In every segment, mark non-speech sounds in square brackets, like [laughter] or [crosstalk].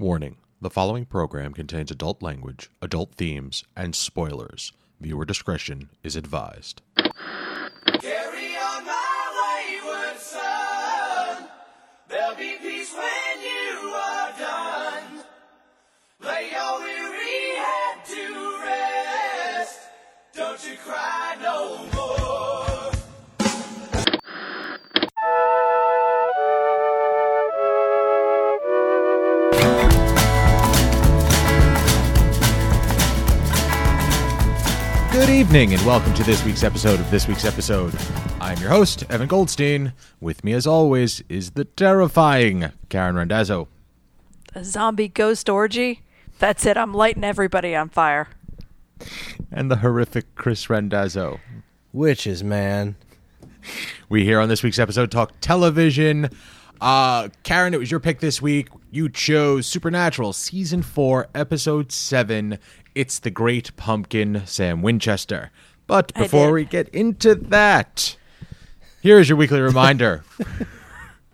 Warning the following program contains adult language, adult themes, and spoilers. Viewer discretion is advised. Carry on my wayward son. There'll be peace when you are done. Lay your weary head to rest. Don't you cry no more. Evening, and welcome to this week's episode of This Week's Episode. I'm your host, Evan Goldstein. With me, as always, is the terrifying Karen Randazzo. a zombie ghost orgy. That's it. I'm lighting everybody on fire. and the horrific Chris Randazzo. Witches, man. We here on this week's episode talk television. Uh, Karen, it was your pick this week. You chose Supernatural season four, episode seven. It's the Great Pumpkin, Sam Winchester. But before we get into that, here is your weekly reminder. [laughs]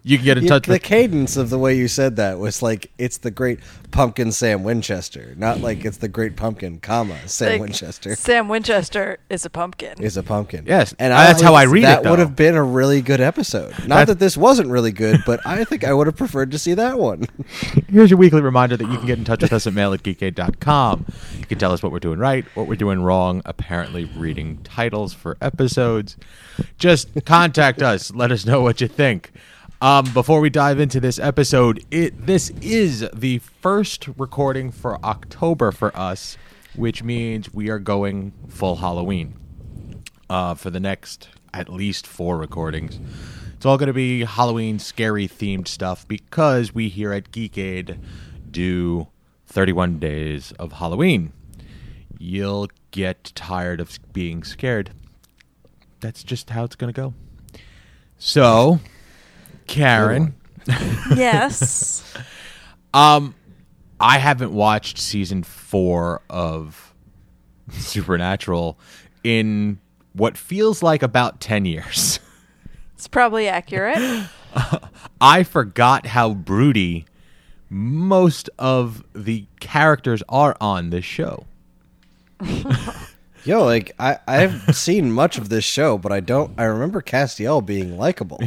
you can get in You- touch the with cadence of the way you said that was like it's the great pumpkin Sam Winchester, not like it's the great pumpkin, comma Sam Like, Winchester Sam Winchester is a pumpkin. is a pumpkin. Yes, and that's how I read it, That would have been a really good episode. Not That's- that this wasn't really good, but I think I would have preferred to see that one. [laughs] Here's your weekly reminder that you can get in touch with us at mail at geekade.com. You can tell us what we're doing right, what we're doing wrong, apparently reading titles for episodes. Just contact us. Let us know what you think. Um, before we dive into this episode, it this is the first recording for October for us, which means we are going full Halloween uh, for the next at least four recordings. It's all going to be Halloween scary themed stuff because we here at Geekade do 31 days of Halloween. You'll get tired of being scared. That's just how it's going to go. So, Karen, yes. [laughs] um, I haven't watched season four of Supernatural in what feels like about 10 years. [laughs] It's probably accurate. [laughs] I forgot how broody most of the characters are on this show. Yo, like I I've [laughs] seen much of this show, but I don't. I remember Castiel being likable.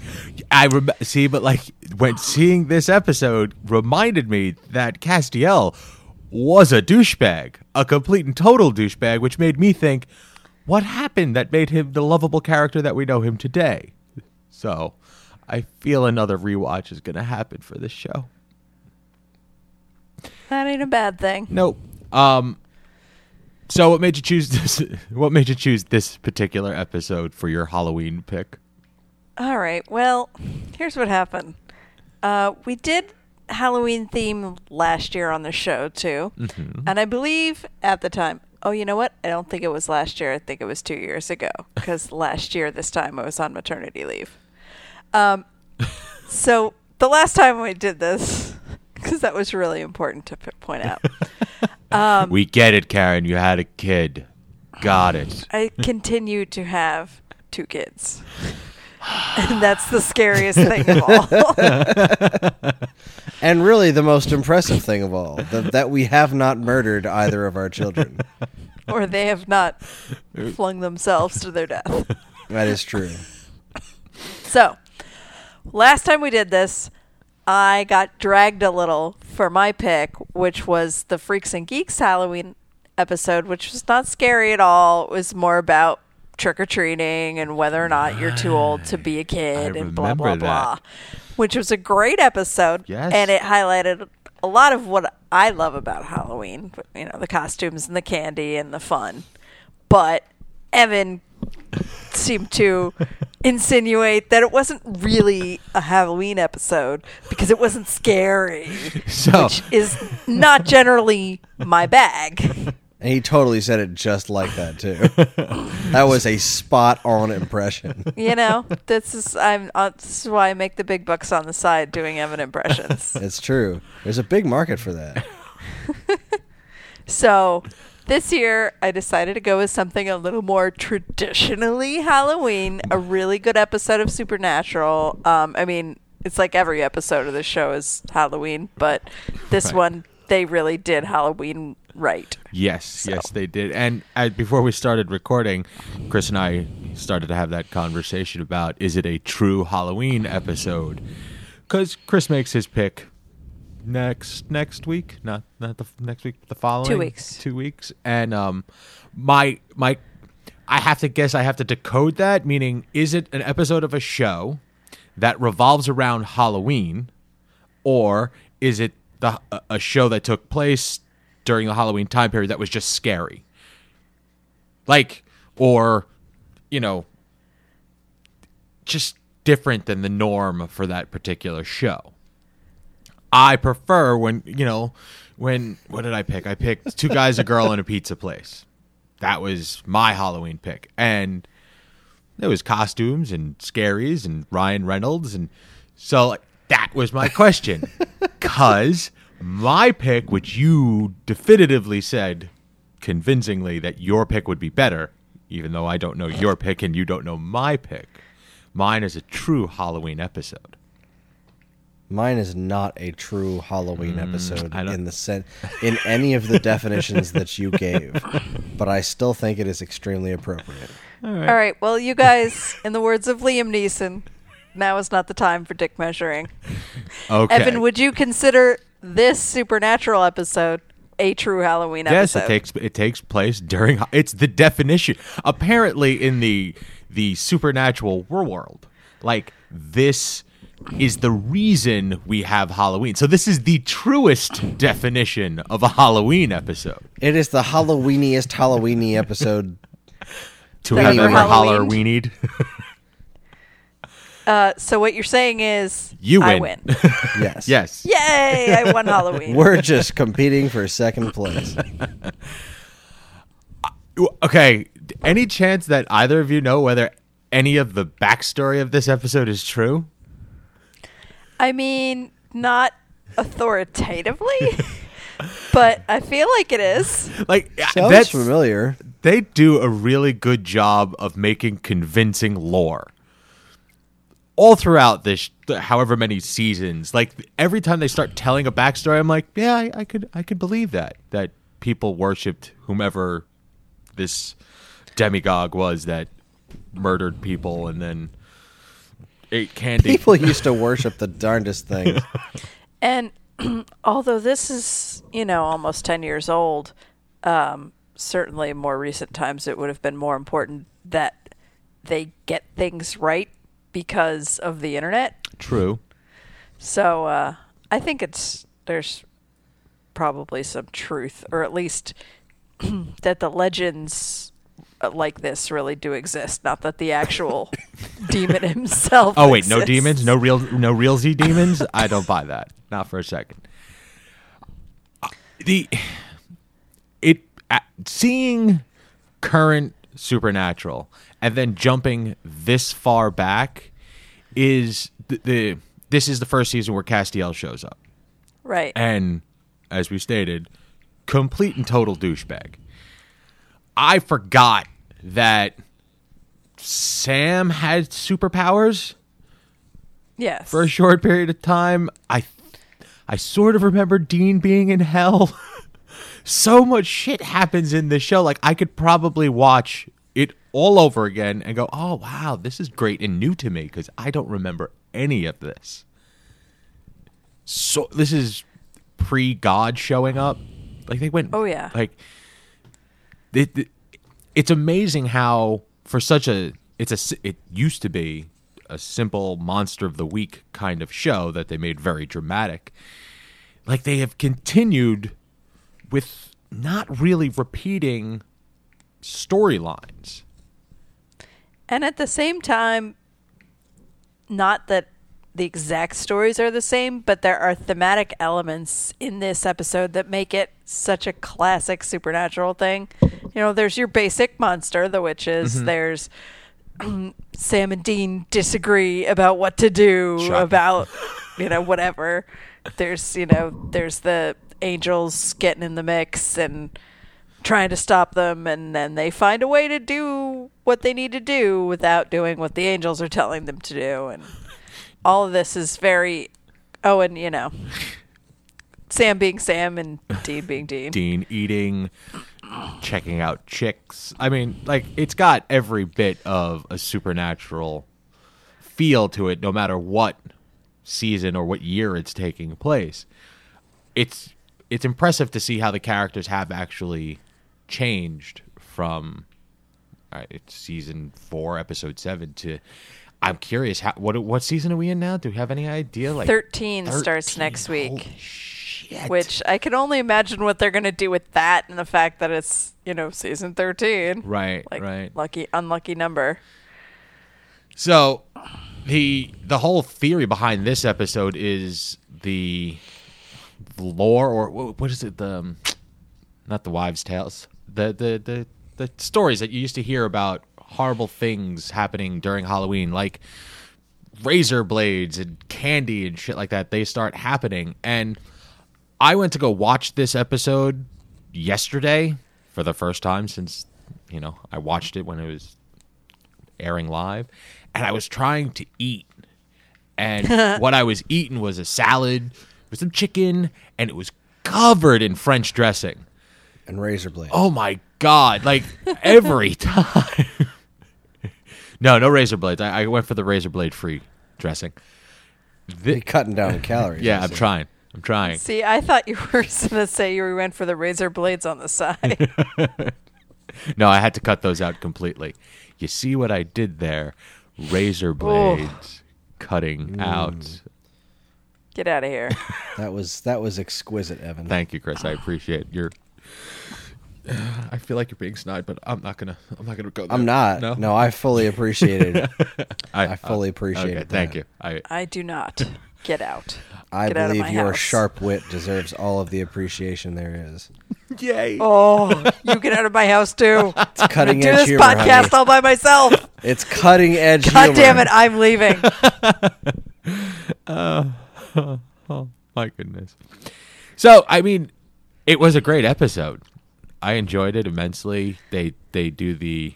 [laughs] I rem- see, but like when seeing this episode reminded me that Castiel was a douchebag, a complete and total douchebag, which made me think, what happened that made him the lovable character that we know him today? So, I feel another rewatch is going to happen for this show. That ain't a bad thing. Nope. Um. So, what made you choose this? [laughs] What made you choose this particular episode for your Halloween pick? All right. Well, here's what happened. Uh, we did Halloween theme last year on the show too, and I believe at the time. Oh, you know what? I don't think it was last year. I think it was two years ago because [laughs] last year this time I was on maternity leave. Um, so the last time we did this, [laughs] because that was really important to p- point out. Um, we get it, Karen. You had a kid. Got it. I continue to have two kids. And that's the scariest thing of all. [laughs] and really, the most impressive thing of all that that we have not murdered either of our children. or they have not flung themselves to their death. That is true. So, last time we did this, I got dragged a little for my pick, which was the Freaks and Geeks Halloween episode, which was not scary at all. It was more about trick or treating and whether or not you're too old to be a kid I and blah, blah, remember blah. Which was a great episode. Yes. And it highlighted a lot of what I love about Halloween you know, the costumes and the candy and the fun. But Evan seemed to [laughs] insinuate that it wasn't really a Halloween episode because it wasn't scary, So, which is not generally my bag. And he totally said it just like that too. that was a spot on impression. You know, this is I'm uh, this is why I make the big bucks on the side doing Evan impressions. [laughs] It's true. There's a big market for that. [laughs] So this year, I decided to go with something a little more traditionally Halloween. A really good episode of Supernatural. Um, I mean, it's like every episode of the show is Halloween, but this Right. one they really did Halloween right. Yes, yes, they did. And uh, before we started recording, Chris and I started to have that conversation about is it a true Halloween episode? Because Chris makes his pick next next week, not not the next week, the following two weeks. two weeks, and um, my my, I have to guess, I have to decode that. Meaning, is it an episode of a show that revolves around Halloween? or is it the a- a show that took place during the Halloween time period that was just scary? Like or you know just different than the norm for that particular show. I prefer when, you know, when what did I pick? I picked Two Guys a Girl in a Pizza Place. That was my Halloween pick. And there was costumes and scaries and Ryan Reynolds and so like, that was my question. [laughs] Cuz my pick which you definitively said convincingly that your pick would be better even though I don't know your pick and you don't know my pick. Mine is a true Halloween episode. Mine is not a true Halloween episode Mm, in the sen- in any of the definitions that you gave, but I still think it is extremely appropriate. All right. Well, you guys, in the words of Liam Neeson, now is not the time for dick measuring. Okay. Evan, would you consider this supernatural episode a true Halloween yes, episode? it takes it takes place during. It's the definition. Apparently, in the the supernatural world, like this is the reason we have Halloween. So this is the truest definition of a Halloween episode. It is the Halloweeniest Halloweeny episode. To have ever Halloween? Halloweenied. [laughs] Uh, so what you're saying is You I win. win. [laughs] Yes. yes. Yay! I won Halloween. [laughs] We're just competing for second place. Okay. Any chance that either of you know whether any of the backstory of this episode is true? I mean, not authoritatively, [laughs] but I feel like it is. Like Sounds that's familiar. they do a really good job of making convincing lore all throughout this however many seasons like every time they start telling a backstory i'm like yeah i, I could i could believe that that people worshipped whomever this demagogue was that murdered people and then ate candy People used to worship the darndest things. [laughs] And [clears throat] although this is, you know, almost 10 years old, um, certainly in more recent times it would have been more important that they get things right because of the internet. true So uh, I think it's there's probably some truth, or at least [clears throat] that the legends like this really do exist. Not that the actual [laughs] demon himself. oh wait no demons no real no real z demons i don't buy that not for a second Uh, the it uh, seeing current supernatural and then jumping this far back is the, the this is the first season where Castiel shows up Right. and as we stated complete and total douchebag i forgot that sam had superpowers yes. for a short period of time. I I sort of remember Dean being in hell. [laughs] so much shit happens in this show. Like I could probably watch it all over again and go, "Oh wow, this is great and new to me because I don't remember any of this." So this is pre God showing up. Like they went. Oh, yeah. Like it, it- it's amazing how for such a it's a it used to be a simple monster of the week kind of show that they made very dramatic. Like they have continued with not really repeating storylines. And at the same time, not that the exact stories are the same, but there are thematic elements in this episode that make it such a classic supernatural thing. You know, there's your basic monster, the witches. Mm-hmm. There's [clears throat] Sam and Dean disagree about what to do Shocking. about, you know, whatever. There's, you know, there's the angels getting in the mix and trying to stop them and then they find a way to do what they need to do without doing what the angels are telling them to do and all of this is very. Oh, and you know, Sam being Sam and Dean being Dean. Dean eating, checking out chicks. I mean, like it's got every bit of a supernatural feel to it, no matter what season or what year it's taking place. It's it's impressive to see how the characters have actually changed from right, it's season four, episode seven to. I'm curious, how, what what season are we in now? Do we have any idea? Like 13 starts next week. Shit! Which I can only imagine what they're going to do with that and the fact that it's, you know, season 13. right, Like, right. lucky, unlucky number. So the the whole theory behind this episode is the lore, or what is it? The um, not the wives' tales. The the the the stories that you used to hear about horrible things happening during Halloween, like razor blades and candy and shit like that. They start happening, and I went to go watch this episode yesterday for the first time since you know I watched it when it was airing live, and I was trying to eat, and [laughs] what I was eating was a salad with some chicken, and it was covered in French dressing. and razor blade. Oh my god! Like every [laughs] time. No, no razor blades. I, I went for the razor blade free dressing. You're cutting down [laughs] calories. Yeah, I I'm see. trying. I'm trying. See, I thought you were [laughs] going to say you went for the razor blades on the side. [laughs] No, I had to cut those out completely. You see what I did there? Razor blades cutting mm. out. Get out of here. That was that was exquisite, Evan. Thank you, Chris. I appreciate your. [sighs] I feel like you're being snide, but I'm not gonna. I'm not gonna go. There. I'm not. No, No, I fully [laughs] appreciate it. I, I fully uh, appreciate Okay, it. thank you. I I do not. Get out. I Get out of believe my your house. sharp wit deserves all of the appreciation there is. [laughs] yay. Oh, you get out of my house too. [laughs] It's cutting Do edge this humor, podcast honey. all by myself. It's cutting edge God humor. damn it, I'm leaving. Uh, oh, my goodness. So I mean, it was a great episode. I enjoyed it immensely. They they do the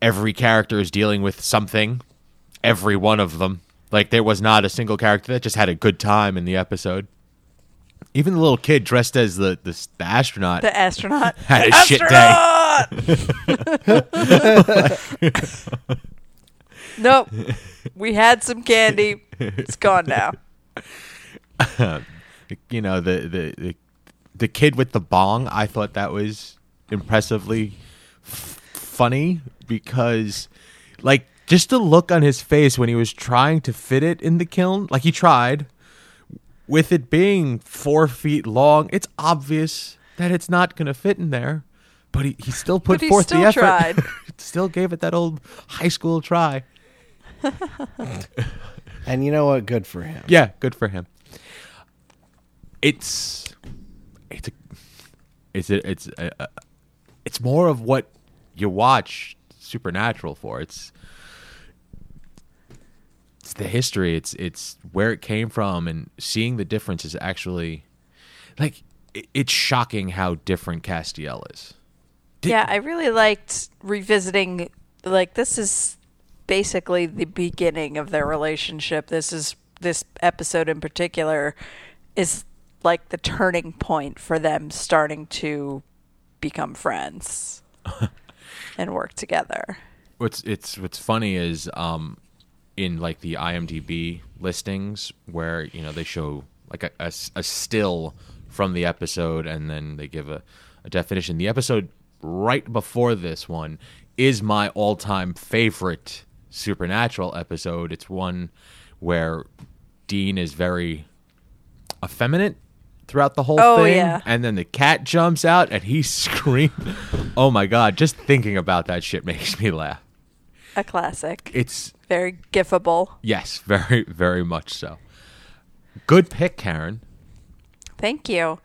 every character is dealing with something. Every one of them. Like there was not a single character that just had a good time in the episode. Even the little kid dressed as the the, the astronaut The astronaut. [laughs] had a shit day. [laughs] Nope. We had some candy. It's gone now. [laughs] you know the, the the the kid with the bong i thought that was impressively f- funny because like just the look on his face when he was trying to fit it in the kiln like he tried with it being four feet long it's obvious that it's not going to fit in there but he, he still put But he forth still the effort tried. [laughs] still gave it that old high school try And you know what? Good for him. Yeah, good for him. It's it's a it's a, it's a, it's more of what you watch Supernatural for. It's it's the history. It's it's where it came from, and seeing the difference is actually like it, it's shocking how different Castiel is. Did- Yeah, I really liked revisiting. Like, this is basically the beginning of their relationship. This is this episode in particular is like the turning point for them starting to become friends [laughs] and work together. what's it's what's funny is um in like the IMDb listings where you know they show like a, a a still from the episode and then they give a, a definition. The episode right before this one is my all-time favorite supernatural episode. It's one where Dean is very effeminate throughout the whole Oh, thing yeah. and then the cat jumps out and he [laughs] screams. oh my god, just thinking about that shit makes me laugh. A classic. It's Very gifable. yes, [laughs] very very much so. Good pick, Karen. Thank you.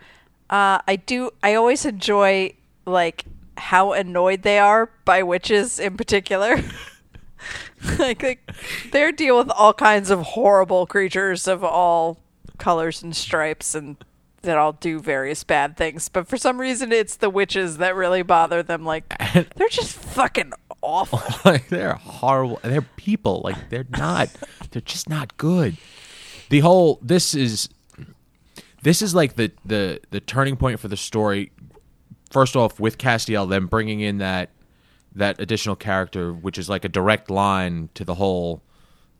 Uh, I do. I always enjoy like how annoyed they are by witches in particular. [laughs] like, like they deal with all kinds of horrible creatures of all colors and stripes and that all do various bad things. But for some reason, it's the witches that really bother them. Like [laughs] they're just fucking awful. [laughs] like they're horrible. They're people. Like they're not. [laughs] they're just not good. The whole this is this is like the the the turning point for the story. First off, with Castiel, then bringing in that that additional character, which is like a direct line to the whole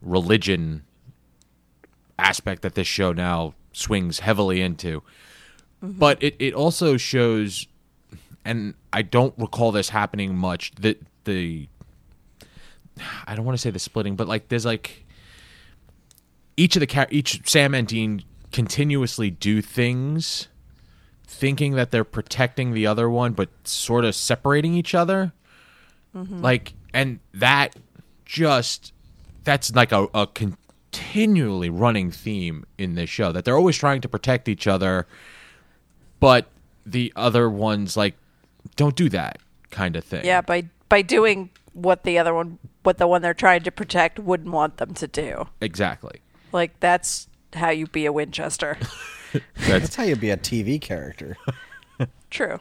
religion aspect that this show now swings heavily into. But it, it also shows, and I don't recall this happening much. That the I don't want to say the splitting, but like there's like each of the each Sam and Dean continuously do things thinking that they're protecting the other one but sort of separating each other mm-hmm. like and that just that's like a, a continually running theme in this show that they're always trying to protect each other but the other ones like don't do that kind of thing Yeah, by by doing what the other one, what the one they're trying to protect wouldn't want them to do. exactly Like that's how you be a Winchester. [laughs] That's how you be a TV character. [laughs] True.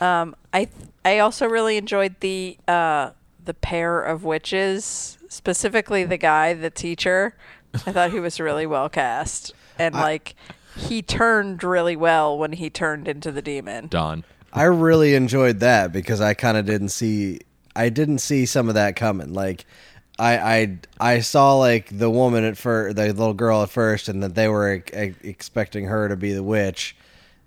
Um, I I also really enjoyed the uh, the pair of witches, specifically the guy, the teacher. I thought he was really well cast, and like he turned really well when he turned into the demon. Don I really enjoyed that because I kind of didn't see I didn't see some of that coming. Like I I I saw like the woman at first, the little girl at first, and that they were e- expecting her to be the witch.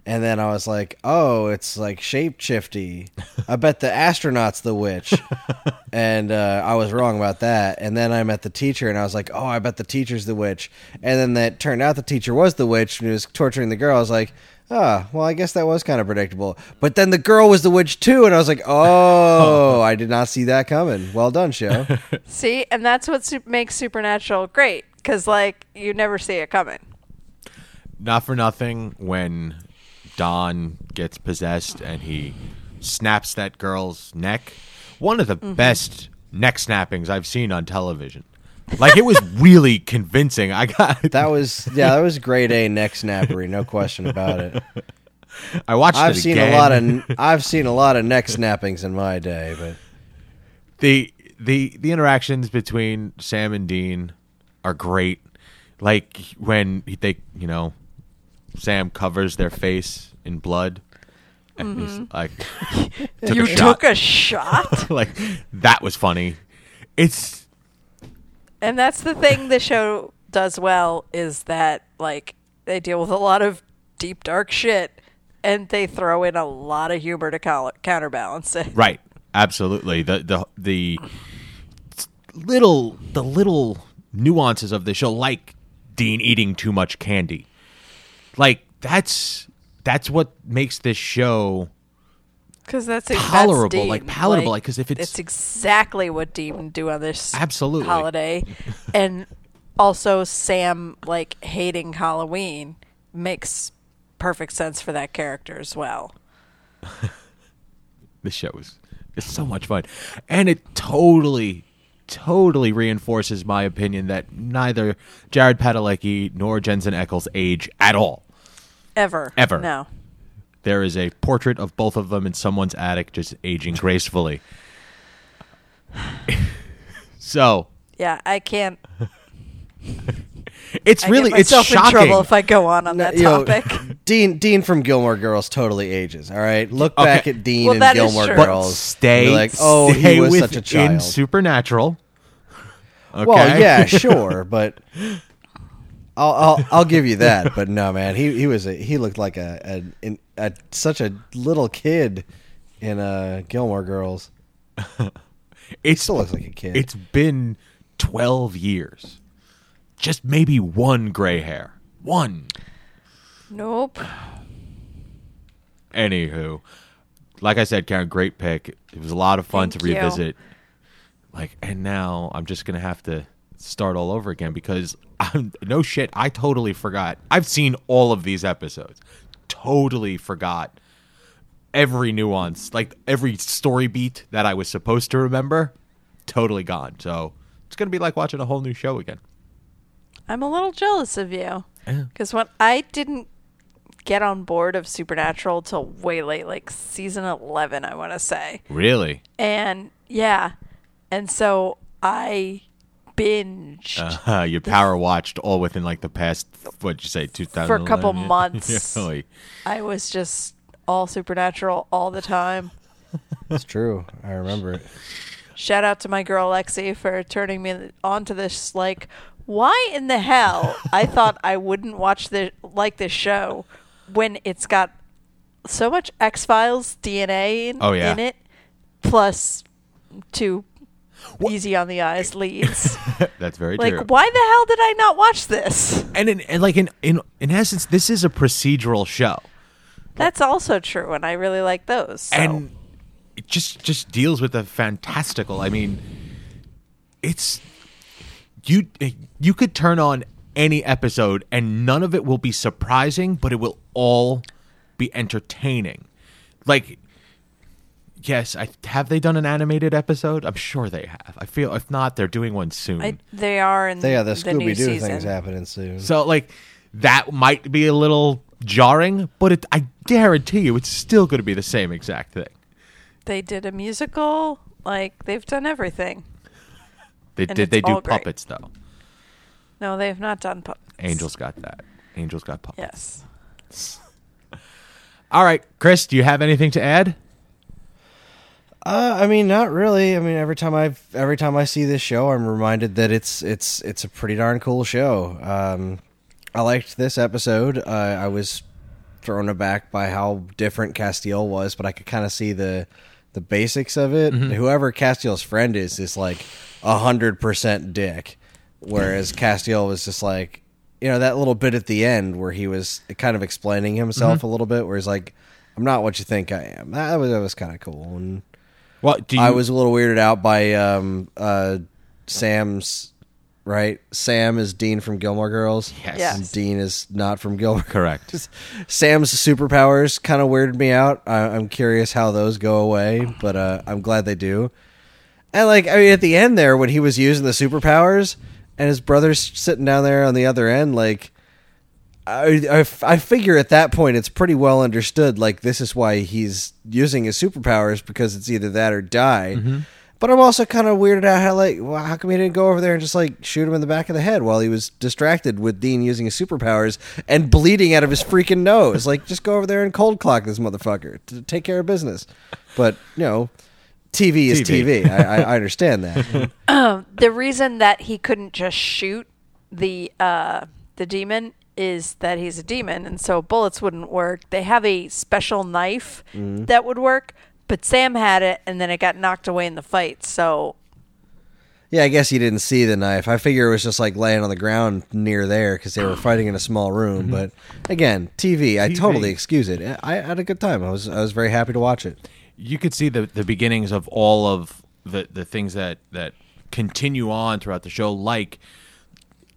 And then I was like, "Oh, it's like shapeshifty." I bet the astronaut's the witch, [laughs] and uh, I was wrong about that. And then I met the teacher, and I was like, "Oh, I bet the teacher's the witch." And then that turned out the teacher was the witch, and he was torturing the girl. I was like, "Ah, well, I guess that was kind of predictable." But then the girl was the witch too, and I was like, "Oh, I did not see that coming." Well done, show. [laughs] See, and that's what su- makes Supernatural great because like you never see it coming. not for nothing when Don gets possessed and he snaps that girl's neck. One of the mm-hmm. best neck snappings I've seen on television. Like it was [laughs] really convincing. I got [laughs] That was yeah, that was grade A neck snappery, no question about it. I watched I've it seen again. a lot of I've seen a lot of neck snappings in my day, but the the the interactions between Sam and Dean are great. Like when they, you know, Sam covers their face in blood, and he's mm-hmm. like, [laughs] took you a shot. took a shot, [laughs] like that was funny. It's and that's the thing the show does well is that like they deal with a lot of deep dark shit, and they throw in a lot of humor to col- counterbalance it. [laughs] right, absolutely. The the the little the little nuances of the show, like Dean eating too much candy, like that's that's what makes this show Because that's that's Tolerable, Dean. like, palatable, like, 'cause if it's- it's exactly what Dean would do on this Absolutely. holiday, [laughs] and also Sam like hating Halloween makes perfect sense for that character as well. [laughs] this show is it's so much fun and it totally totally reinforces my opinion that neither jared padalecki nor jensen Ackles age at all Ever, Ever. no. there is a portrait of both of them in someone's attic just aging gracefully [laughs] so Yeah, I can't. it's I really get it's myself in shocking trouble if I go on on that you know, topic. [laughs] Dean Dean from Gilmore Girls totally ages. All right, look Okay. back at Dean Well, and Gilmore true. but Girls. stay like, oh, stay he was such a within child. supernatural okay? Well, yeah, [laughs] sure, but I'll, I'll I'll give you that. [laughs] But no, man, he he was a he looked like a a, in- a such a little kid in uh, Gilmore Girls. [laughs] it Still looks like a kid. It's been 12 years. Just maybe one gray hair. One. nope. Anywho, like I said, Karen, great pick. It was a lot of fun Thank to you. revisit. Like, and now I'm just gonna have to start all over again because I'm no shit. I totally forgot. I've seen all of these episodes. Totally forgot every nuance, like every story beat that I was supposed to remember. Totally gone. So it's gonna be like watching a whole new show again. I'm a little jealous of you Yeah. because when I didn't get on board of Supernatural till way late, like season 11, I want to say. Really? And yeah. And so I binged Uh, you power watched all within like the past, what'd you say, 2000? for a couple [laughs] months. Really? I was just all Supernatural all the time. It's true. I remember it. Shout out to my girl Lexi for turning me onto this. Like, why in the hell I thought I wouldn't watch the like this show when it's got so much X Files DNA in, Oh, yeah. in it, plus two easy on the eyes leads. [laughs] That's very like, true. why the hell did I not watch this? And, in, and like in, in in essence, this is a procedural show, That's also true, and I really like those. So. and it just just deals with the fantastical. I mean, it's you you could turn on any episode and none of it will be surprising, but it will all be entertaining. Like, yes, I have they done an animated episode? I'm sure they have. I feel if not, they're doing one soon. I, they are in So, yeah, the the Scooby Doo season. thing's happening soon. So like that might be a little jarring, but it, I guarantee you it's still going to be the same exact thing. They did a musical. Like they've done everything. They And did they do great. puppets though. No, they have not done puppets. Angels got that. Angels got puppets. Yes. [laughs] All right, Chris, do you have anything to add? Uh, I mean, not really. I mean, every time I every time I see this show, I'm reminded that it's it's it's a pretty darn cool show. Um, I liked this episode. Uh, I was thrown aback by how different Castiel was, but I could kind of see the the basics of it. Whoever Castiel's friend is is like a hundred percent dick, whereas Castiel was just like you know that little bit at the end where he was kind of explaining himself a little bit, where he's like, "I'm not what you think I am." That was that was kind of cool and. Well, do you I was a little weirded out by um, uh, Sam's. Right, Sam is Dean from Gilmore Girls. Yes. Yes. and Dean is not from Gilmore. correct. [laughs] Sam's superpowers kind of weirded me out. I, I'm curious how those go away, but uh, I'm glad they do. And like, I mean, at the end there, when he was using the superpowers, and his brother's sitting down there on the other end, like, I, I, I figure at that point it's pretty well understood. Like, this is why he's using his superpowers because it's either that or die. But I'm also kind of weirded out how like, well, how come he didn't go over there and just like shoot him in the back of the head while he was distracted with Dean using his superpowers and bleeding out of his freaking nose? Like, just go over there and cold clock this motherfucker to take care of business. But you know, TV is TV. TV. I, I, I understand that. [laughs] [clears throat] the reason that he couldn't just shoot the uh, the demon is that he's a demon, and so bullets wouldn't work. They have a special knife mm-hmm. that would work, but Sam had it, and then it got knocked away in the fight. So Yeah, I guess he didn't see the knife. I figure it was just like laying on the ground near there because they were fighting in a small room. Mm-hmm. But again, TV. I totally excuse it. I I had a good time. I was I was very happy to watch it. you could see the the beginnings of all of the the things that that continue on throughout the show like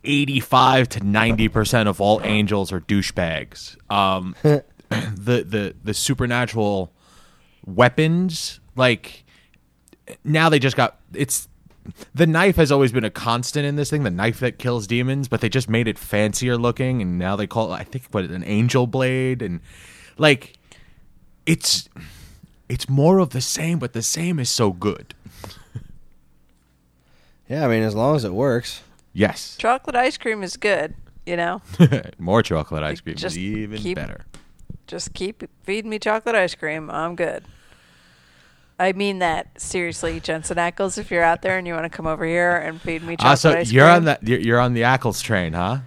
85 to 90% of all angels are douchebags um [laughs] the the the supernatural weapons like now they just got it's the knife has always been a constant in this thing the knife that kills demons but they just made it fancier looking and now they call it i think what an angel blade and like it's it's more of the same but the same is so good [laughs] Yeah, I mean, as long as it works. Yes chocolate ice cream is good, you know. [laughs] more chocolate ice cream Just is even keep- better just keep feeding me chocolate ice cream. I'm good. I mean that seriously, Jensen Ackles. If you're out there and you want to come over here and feed me chocolate Ah, so ice you're cream, on that you're, you're on the Ackles train huh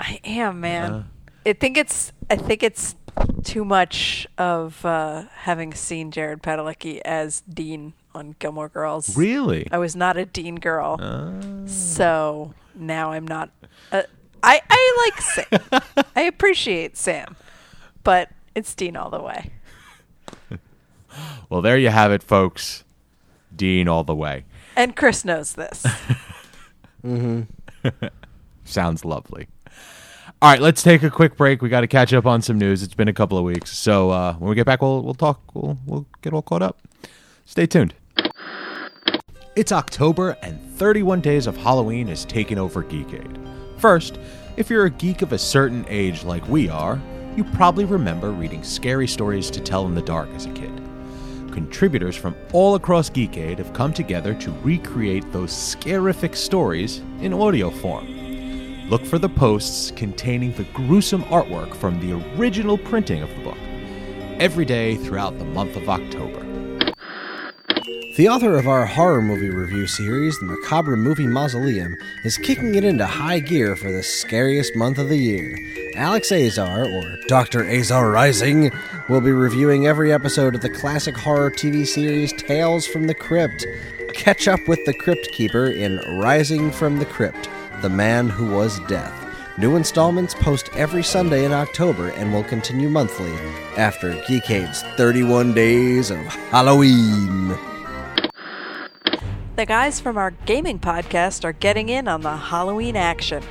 I am, man. Uh. I think it's I think it's too much of uh, having seen Jared Padalecki as Dean on Gilmore Girls. really I was not a Dean girl, Ah. so now I'm not. Uh, I I like Sam. [laughs] I appreciate Sam, but it's Dean all the way. well there you have it folks dean all the way And Chris knows this. [laughs] Mm-hmm. [laughs] Sounds lovely. All right, let's take a quick break. We got to catch up on some news. It's been a couple of weeks, so uh, when we get back, we'll we'll talk. We'll we'll get all caught up. Stay tuned. It's October, and 31 days of Halloween is taking over Geekade. First, if you're a geek of a certain age like we are, you probably remember reading scary stories to tell in the dark as a kid. Contributors from all across Geekade have come together to recreate those scarific stories in audio form. Look for the posts containing the gruesome artwork from the original printing of the book every day throughout the month of October. The author of our horror movie review series, The Macabre Movie Mausoleum, is kicking it into high gear for the scariest month of the year. Alex Azar, or Dr. Azar Rising, will be reviewing every episode of the classic horror TV series Tales from the Crypt. Catch up with the Crypt Keeper in Rising from the Crypt, The Man Who Was Death. New installments post every Sunday in October and will continue monthly after Geekade's 31 Days of Halloween. The guys from our gaming podcast are getting in on the Halloween action.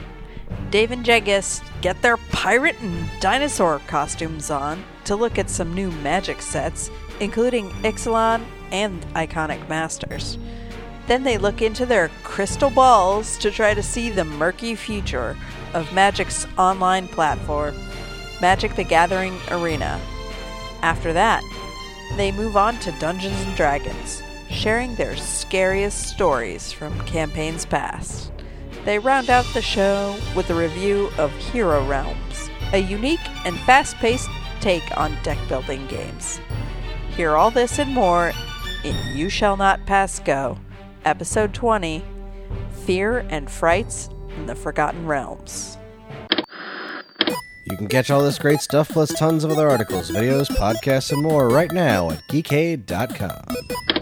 Dave and Jegis get their pirate and dinosaur costumes on to look at some new magic sets, including Ixalan and Iconic Masters. Then they look into their crystal balls to try to see the murky future of Magic's online platform, Magic the Gathering Arena. After that, they move on to Dungeons and Dragons, sharing their scariest stories from campaigns past. They round out the show with a review of Hero Realms, a unique and fast paced take on deck building games. Hear all this and more in You Shall Not Pass Go, Episode 20 Fear and Frights in the Forgotten Realms. You can catch all this great stuff plus tons of other articles, videos, podcasts, and more right now at geekade.com.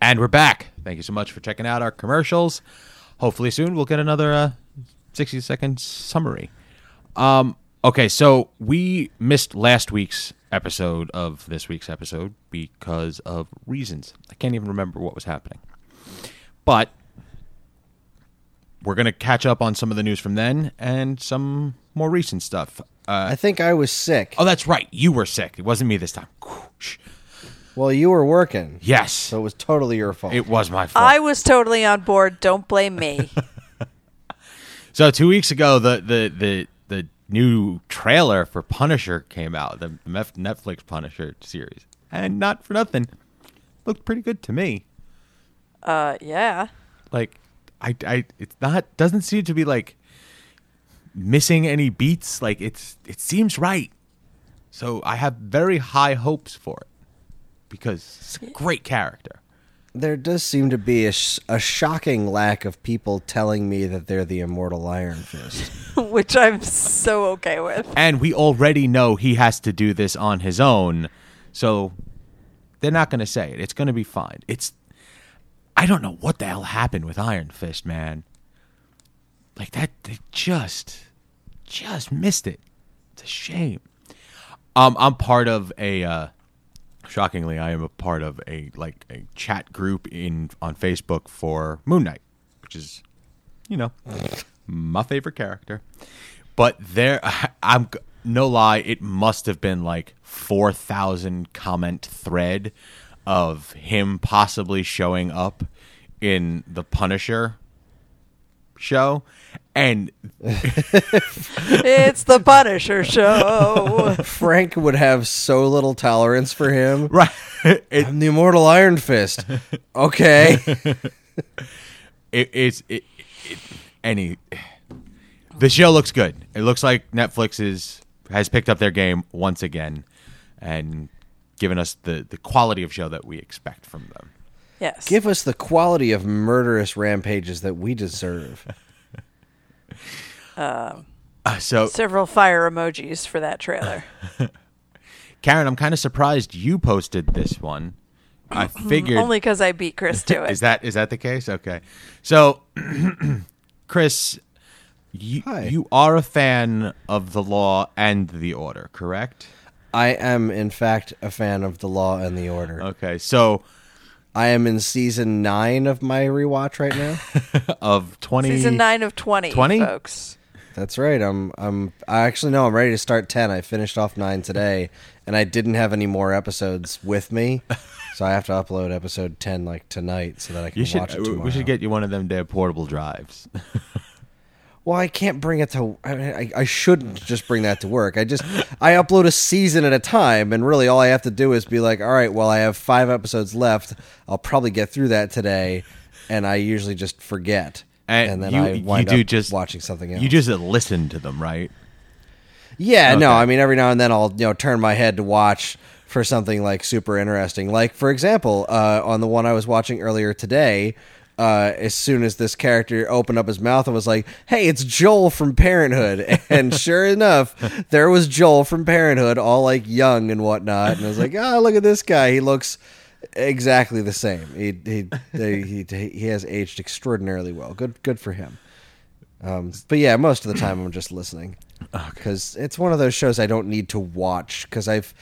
And we're back. Thank you so much for checking out our commercials. Hopefully soon we'll get another uh, 60 second summary. Um, okay, so we missed last week's episode of this week's episode because of reasons. I can't even remember what was happening. But we're going to catch up on some of the news from then and some more recent stuff. Uh, I think I was sick. oh, that's right. You were sick. It wasn't me this time. Whoosh. Well, you were working, Yes. so it was totally your fault. It was my fault. I was totally on board. Don't blame me. [laughs] So two weeks ago, the the the the new trailer for Punisher came out, the Netflix Punisher series, and not for nothing, looked pretty good to me. uh, yeah. Like, I I it's not doesn't seem to be like missing any beats. Like it's it seems right. So I have very high hopes for it because it's a great character. there does seem to be a, sh- a shocking lack of people telling me that they're the immortal Iron Fist. [laughs] Which I'm so okay with. And we already know he has to do this on his own. So they're not going to say it. It's going to be fine. It's I don't know what the hell happened with Iron Fist, man. Like that they just just missed it. It's a shame. Um I'm part of a uh shockingly I am a part of a like a chat group in on Facebook for Moon Knight, which is you know, my favorite character. But there, [laughs] I'm no lie, it must have been like four thousand comment thread of him possibly showing up in the Punisher show, and It's the Punisher show. [laughs] Frank would have so little tolerance for him. right, [laughs] it, I'm the immortal Iron Fist. Okay. [laughs] it, it's it, it, any the show looks good. It looks like Netflix is has picked up their game once again and given us the the quality of show that we expect from them. Yes. Give us the quality of murderous rampages that we deserve. Uh, so, Several fire emojis for that trailer. [laughs] Karen, I'm kind of surprised you posted this one. I [clears throat] figured Only because I beat Chris to [laughs] it. is that is that the case? Okay, so [clears throat] Chris, you Hi. you are a fan of the Law and the Order, correct? I am, in fact, a fan of the Law and the Order. Okay, so I am in season nine of my rewatch right now. [laughs] of twenty Season 9 of 20, 20? folks. That's right. I'm. I'm. I actually know. I'm ready to start ten. I finished off nine today, and I didn't have any more episodes with me, [laughs] so I have to upload episode ten like tonight so that I can You should watch it uh, we- tomorrow. we should get you one of them damn portable drives. [laughs] well, I can't bring it to. I, mean, I, I shouldn't just bring that to work. I just I upload a season at a time, and really all I have to do is be like, all right, well, I have five episodes left. I'll probably get through that today, and I usually just forget, and, then you, I wind you do up just watching something else. You just listen to them, right? Yeah, no, I mean every now and then I'll you know turn my head to watch for something like super interesting. Like for example, uh, on the one I was watching earlier today, uh, as soon as this character opened up his mouth and was like, "Hey, it's Joel from Parenthood," [laughs] and sure enough, there was Joel from Parenthood, all like young and whatnot, and I was like, "Oh, look at this guy. He looks." Exactly the same. He he he he, he has aged extraordinarily well. Good good for him. Um, but yeah, most of the time I'm just listening because it's one of those shows I don't need to watch because I've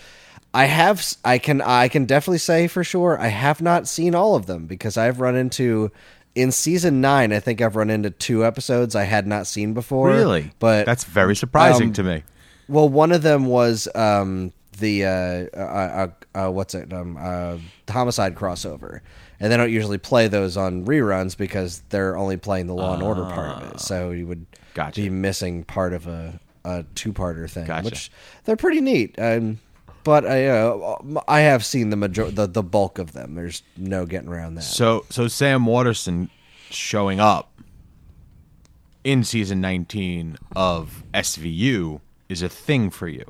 I have I can I can definitely say for sure I have not seen all of them because I've run into in season nine I think I've run into two episodes I had not seen before Really? but that's very surprising um, to me. well, one of them was um, the uh, uh, uh, uh, what's it? Um, uh, homicide crossover, and they don't usually play those on reruns because they're only playing the Law and Order part of it. So you would Ah. Gotcha. be missing part of a, a two-parter thing, Gotcha. which they're pretty neat. Um, but I uh, I have seen the major the the bulk of them. There's no getting around that. So so Sam Waterston showing up in season 19 of SVU is a thing for you.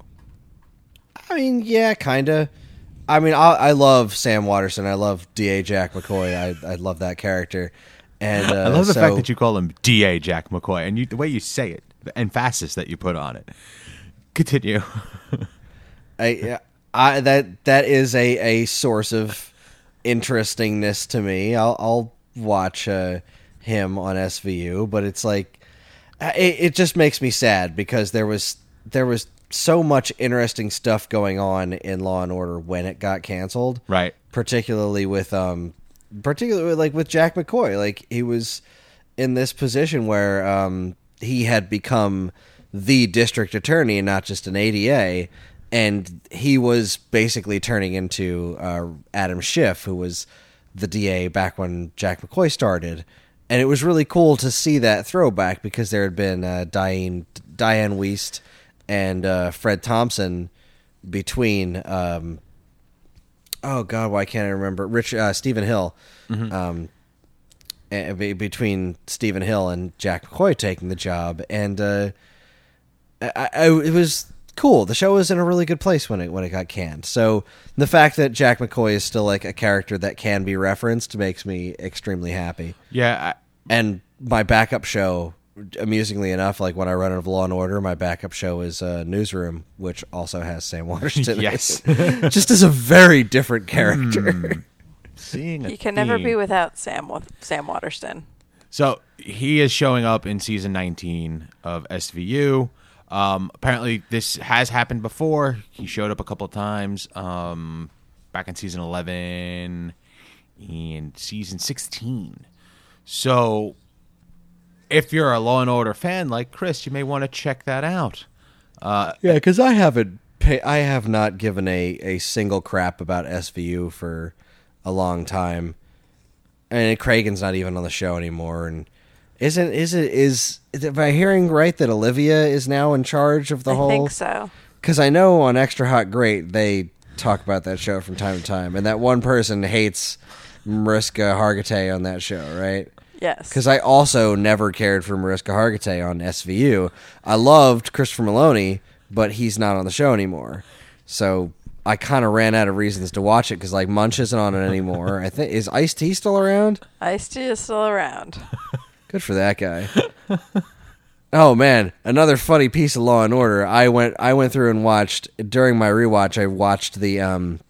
I mean, yeah, kind of. I mean, I, I love Sam Waterston. I love D.A. Jack McCoy. I, I love that character. And [laughs] uh, I love the so- fact that you call him DA Jack McCoy and you, the way you say it, the emphasis that you put on it. Continue. [laughs] I, I that that is a, a source of interestingness to me. I'll I'll watch uh, him on SVU, but it's like uh, it, it just makes me sad because there was there was so much interesting stuff going on in Law and Order when it got canceled. Right. Particularly with um particularly like with Jack McCoy, like he was in this position where um he had become the district attorney and not just an ADA and he was basically turning into uh, Adam Schiff who was the DA back when Jack McCoy started. And it was really cool to see that throwback because there had been uh, Diane Dianne Wiest and uh, Fred Thompson between um, oh god why can't I remember? Rich uh, Steven Hill um, eh, be- between Steven Hill and Jack McCoy taking the job. And uh, I, I, it was cool the show was in a really good place when it when it got canned so the fact that Jack McCoy is still like a character that can be referenced makes me extremely happy Yeah. and my backup show amusingly enough like when i run out of law and order my backup show is uh, newsroom which also has sam waterston. [laughs] Yes. Hmm. [laughs] just as a very different character I, seeing a You can never be without Sam Sam Waterston. So he is showing up in season 19 of SVU. Um, apparently, this has happened before. He showed up a couple times um, back in season 11 and season 16. So, if you're a Law and Order fan like Chris, you may want to check that out. Uh, yeah because i haven't i have not given a, a single crap about svu for a long time and Cragen's not even on the show anymore and isn't is it is am i hearing right that olivia is now in charge of the I whole I think so. Because I know on Extra Hot Great they talk about that show from time to time, and that one person hates Mariska Hargitay on that show, right? Yes. Because I also never cared for Mariska Hargitay on SVU. I loved Christopher Meloni, but he's not on the show anymore. So I kind of ran out of reasons to watch it because like Munch isn't on it anymore. I think is Ice T still around? Ice T is still around. [laughs] Good for that guy. [laughs] oh man, another funny piece of Law and Order. I went I went through and watched during my rewatch. I watched the um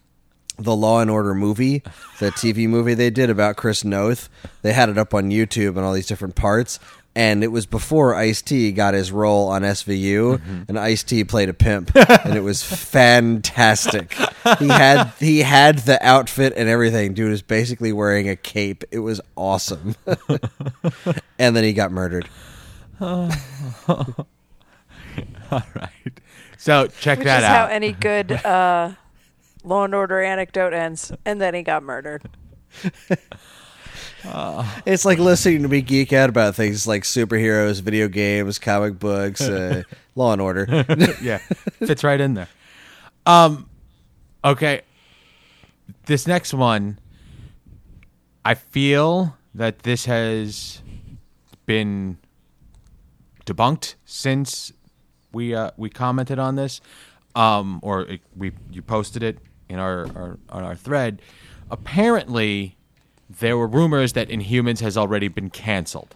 the Law and Order movie, the TV movie they did about Chris Noth. They had it up on YouTube and all these different parts. And it was before Ice T got his role on SVU, and Ice T played a pimp, and it was [laughs] fantastic. He had he had the outfit and everything. Dude was basically wearing a cape. It was awesome. [laughs] and then he got murdered. [laughs] All right. So, check that out. Which that is how any good uh, Law and Order anecdote ends. And then he got murdered. It's like listening to me geek out about things like superheroes, video games, comic books, uh, [laughs] Law and Order. [laughs] yeah, fits right in there. Um, okay. This next one, I feel that this has been debunked since we uh, we commented on this, um, or it, we you posted it in our, our on our thread. Apparently, there were rumors that Inhumans has already been canceled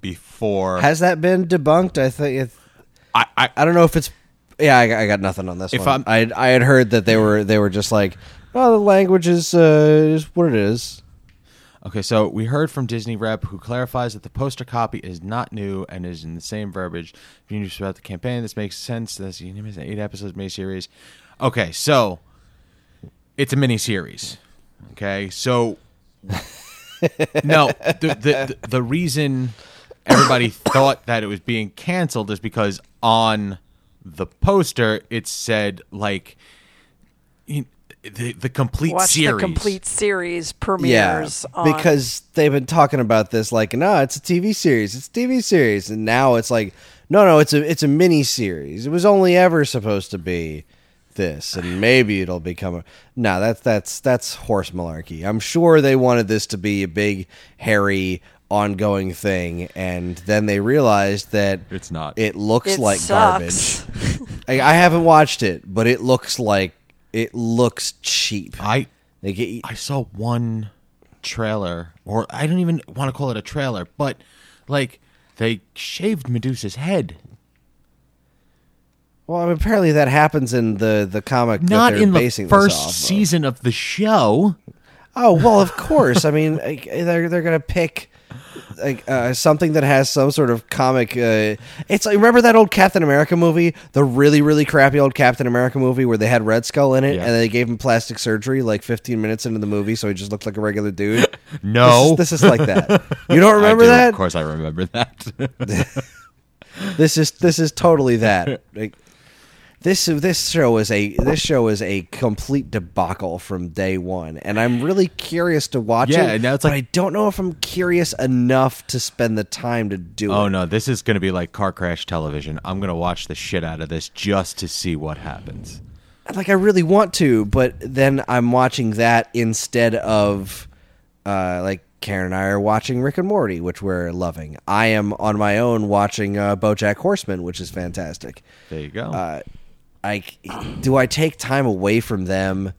before. Has that been debunked? I think it, I, I I don't know if it's. Yeah, I, I got nothing on this If one. I'm- I I had heard that they were they were just like, oh, the language is uh, is what it is. Okay, so we heard from Disney rep who clarifies that the poster copy is not new and is in the same verbiage used throughout the campaign. This makes sense. This is an eight episodes mini series. Okay, so it's a mini series. Okay, so no, the, the the the reason everybody thought that it was being canceled is because on the poster it said like you- the the complete Watch series. the complete series Yeah, premieres on because they've been talking about this like, no, it's a TV series, it's a TV series, and now it's like, no, no, it's a it's a mini series. It was only ever supposed to be this, and maybe it'll become a. No, that's that's that's horse malarkey. I'm sure they wanted this to be a big, hairy, ongoing thing, and then they realized that It's not. It looks It like sucks. garbage. I, I haven't watched it, but it looks like it looks cheap. I Like it, I saw one trailer, or I don't even want to call it a trailer, but like they shaved Medusa's head. Well, I mean, apparently that happens in the the comic. that Not they're in the first of. season of the show. Oh well, of course. I mean, [laughs] they're they're gonna pick like uh, something that has some sort of comic. Uh, it's like remember that old Captain America movie, the really really crappy old Captain America movie where they had Red Skull in it, Yeah. and they gave him plastic surgery like 15 minutes into the movie, so he just looked like a regular dude. [laughs] No, this is, this is like that. You don't [laughs] remember do, that? Of course, I remember that. This is this is totally that. Like, this this show is a this show is a complete debacle from day one, and I'm really curious to watch Yeah, it. now it's but I don't know if I'm curious enough to spend the time to do oh it. Oh no, this is going to be like car crash television. I'm going to watch the shit out of this just to see what happens. Like I really want to, but then I'm watching that instead of uh, like Karen and I are watching Rick and Morty, which we're loving. I am on my own watching uh, BoJack Horseman, which is fantastic. There you go. Uh, I do I take time away from them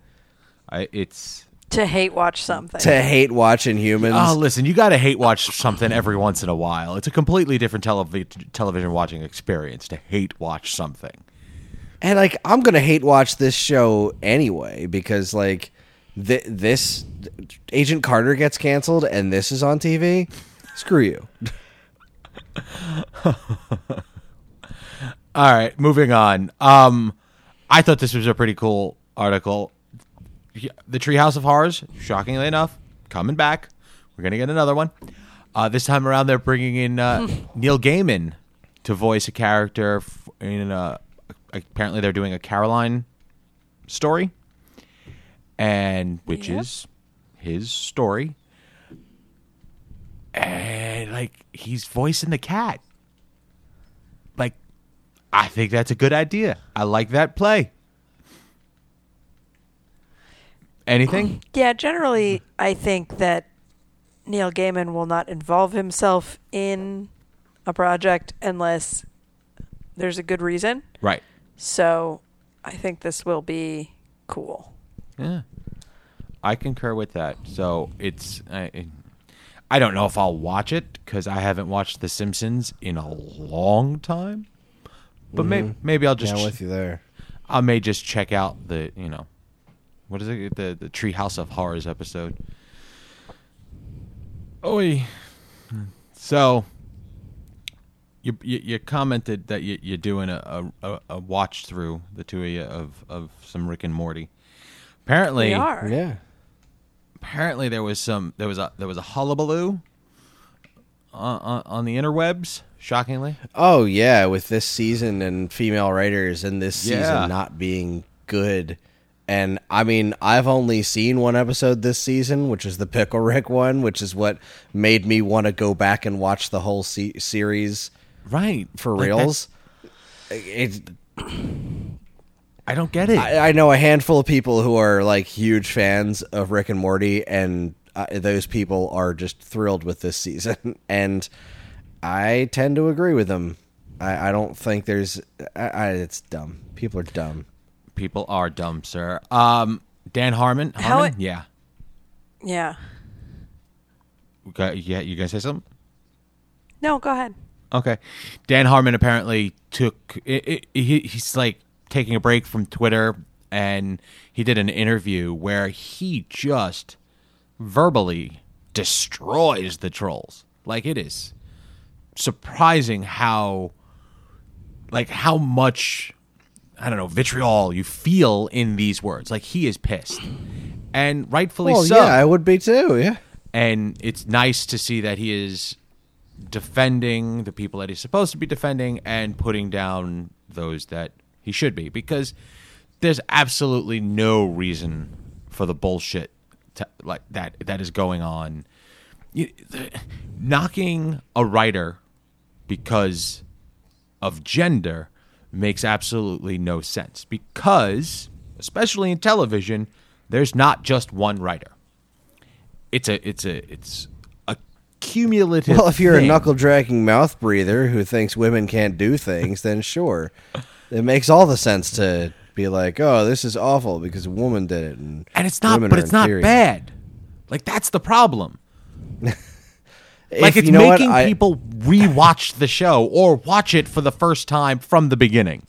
I, it's to hate watch something. to hate watching humans. oh, listen, you got to hate watch something every once in a while. It's a completely different televi- television watching experience to hate watch something. and like I'm gonna hate watch this show anyway because like th- this Agent Carter gets canceled and this is on TV. Screw you. [laughs] All right, moving on. Um, I thought this was a pretty cool article. The Treehouse of Horrors, shockingly enough, coming back. We're gonna get another one. Uh, this time around, they're bringing in uh, [laughs] Neil Gaiman to voice a character in. A, apparently, they're doing a Coraline story, and which is his story. And like he's voicing the cat I think that's a good idea. I like that play. Anything? [clears throat] Yeah, generally, I think that Neil Gaiman will not involve himself in a project unless there's a good reason. right. So I think this will be cool. Yeah. I concur with that. So it's I, I don't know if I'll watch it because I haven't watched The Simpsons in a long time. But maybe mm-hmm. maybe I'll just yeah, I'm with you there. I may just check out the you know what is it the the Treehouse of Horrors episode. Oi. So you, you you commented that you, you're doing a, a, a watch through the two of you of, of some Rick and Morty. Apparently, We are. Yeah. apparently there was some there was a there was a hullabaloo on, on, the interwebs. Shockingly, Oh yeah, with this season and female writers and this Yeah. season not being good And I mean, I've only seen one episode this season, which is the Pickle Rick one, which is what made me want to go back and watch the whole se- series Right. for Like, reals. It, [clears throat] I don't get it. I, I know a handful of people who are like huge fans of Rick and Morty, and uh, those people are just thrilled with this season. [laughs] And I tend to agree with them. I, I don't think there's. I, I, it's dumb. People are dumb. People are dumb, sir. Um, Dan Harmon. Harmon? it- yeah. Yeah. Okay, yeah. You gonna say something? No, go ahead. Okay. Dan Harmon apparently took i i he, he's like taking a break from Twitter and he did an interview where he just verbally destroys the trolls. Like it is surprising how like how much I don't know vitriol you feel in these words. Like he is pissed. And rightfully Well, so yeah, I would be too. Yeah. and it's nice to see that he is defending the people that he's supposed to be defending and putting down those that he should be because there's absolutely no reason for the bullshit to, like that that is going on. You, knocking a writer because of gender makes absolutely no sense because especially in television there's not just one writer. It's a it's a it's a cumulative Well, if you're thing. a knuckle dragging mouth breather who thinks women can't do things, then sure, it makes all the sense to be like, "Oh, this is awful because a woman did it," and and it's not but it's not inferior." bad like that's the problem [laughs] like it's know what, making I- people rewatch the show or watch it for the first time from the beginning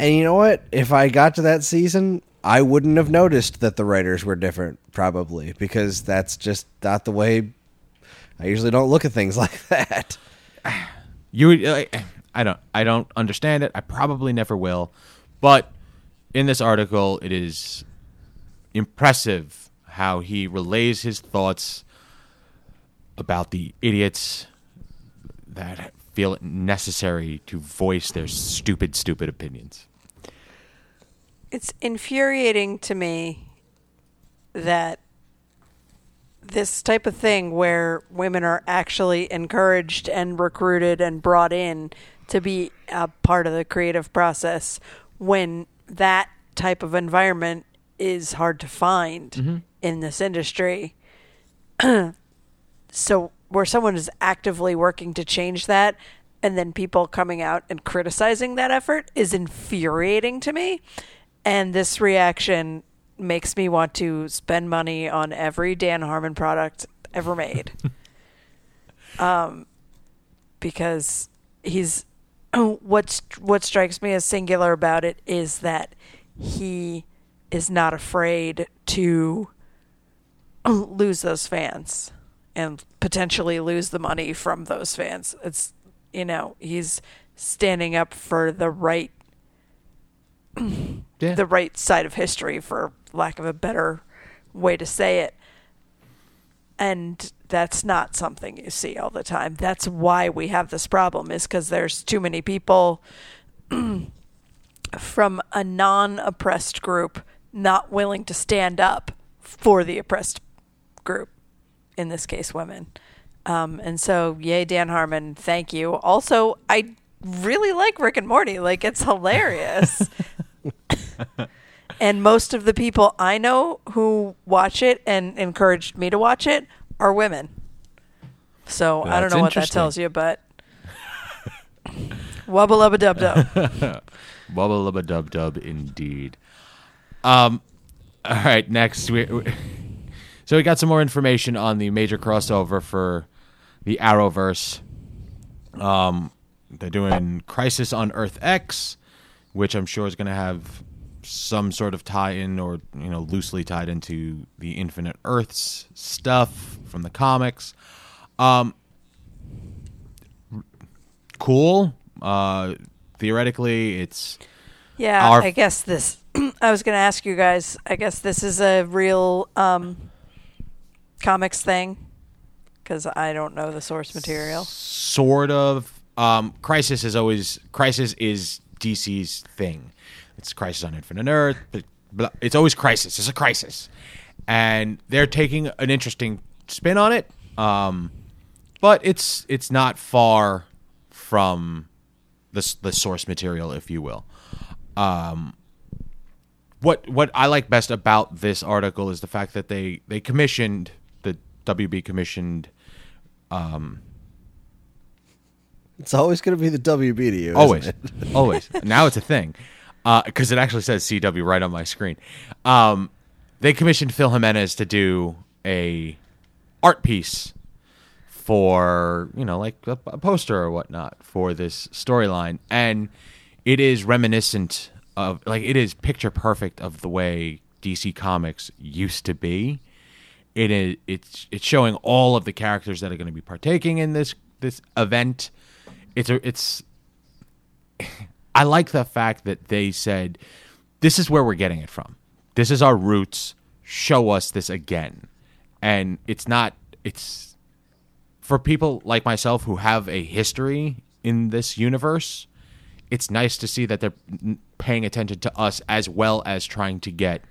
And you know what? If I got to that season, I wouldn't have noticed that the writers were different, probably, because that's just not the way. I usually don't look at things [laughs] like that. [sighs] You, uh, I don't, I don't understand it. I probably never will, but in this article, it is impressive how he relays his thoughts about the idiots that feel it necessary to voice their stupid, stupid opinions. It's infuriating to me that this type of thing where women are actually encouraged and recruited and brought in to be a part of the creative process when that type of environment is hard to find in this industry. [clears throat] so where someone is actively working to change that and then people coming out and criticizing that effort is infuriating to me and this reaction makes me want to spend money on every Dan Harmon product ever made. [laughs] um because he's what's what strikes me as singular about it is that he is not afraid to lose those fans and potentially lose the money from those fans. It's you know, he's standing up for the right Yeah. the right side of history for lack of a better way to say it. And that's not something you see all the time. That's why we have this problem is cuz there's too many people [clears throat] from a non-oppressed group not willing to stand up for the oppressed group, in this case, women. Um, and so, yay, Dan Harmon, thank you. Also, I really like Rick and Morty. Like, it's hilarious. [laughs] and most of the people I know who watch it and encouraged me to watch it are women. So I don't That's know what that interesting. tells you, but wubba lubba dub dub. [laughs] Bubba lubba dub dub indeed. Um, all right, next we, we- so we got some more information on the major crossover for the Arrowverse. Um, they're doing Crisis on Earth X, which I'm sure is going to have some sort of tie-in or you know loosely tied into the Infinite Earths stuff from the comics. Um, cool. Uh, theoretically, it's Yeah, Our- I guess this. [clears throat] I was going to ask you guys. I guess this is a real um, comics thing because I don't know the source material. sort of um crisis is always crisis is dc's thing it's crisis on infinite earth but it's always crisis. It's a crisis, and they're taking an interesting spin on it. Um, but it's it's not far from the the source material, if you will. Um, what what I like best about this article is the fact that they they commissioned the WB commissioned Um, It's always going to be the WB to you. always [laughs] always now it's a thing because it actually says cw right on my screen. Um, they commissioned phil jimenez to do a art piece for you know like a, a poster or whatnot for this storyline. And it is reminiscent of like it is picture perfect of the way dc comics used to be. It is it's it's showing all of the characters that are going to be partaking in this this event. It's a it's I like the fact that they said, "This is where we're getting it from. This is our roots. Show us this again." And it's not. It's for people like myself who have a history in this universe. It's nice to see that they're paying attention to us as well as trying to get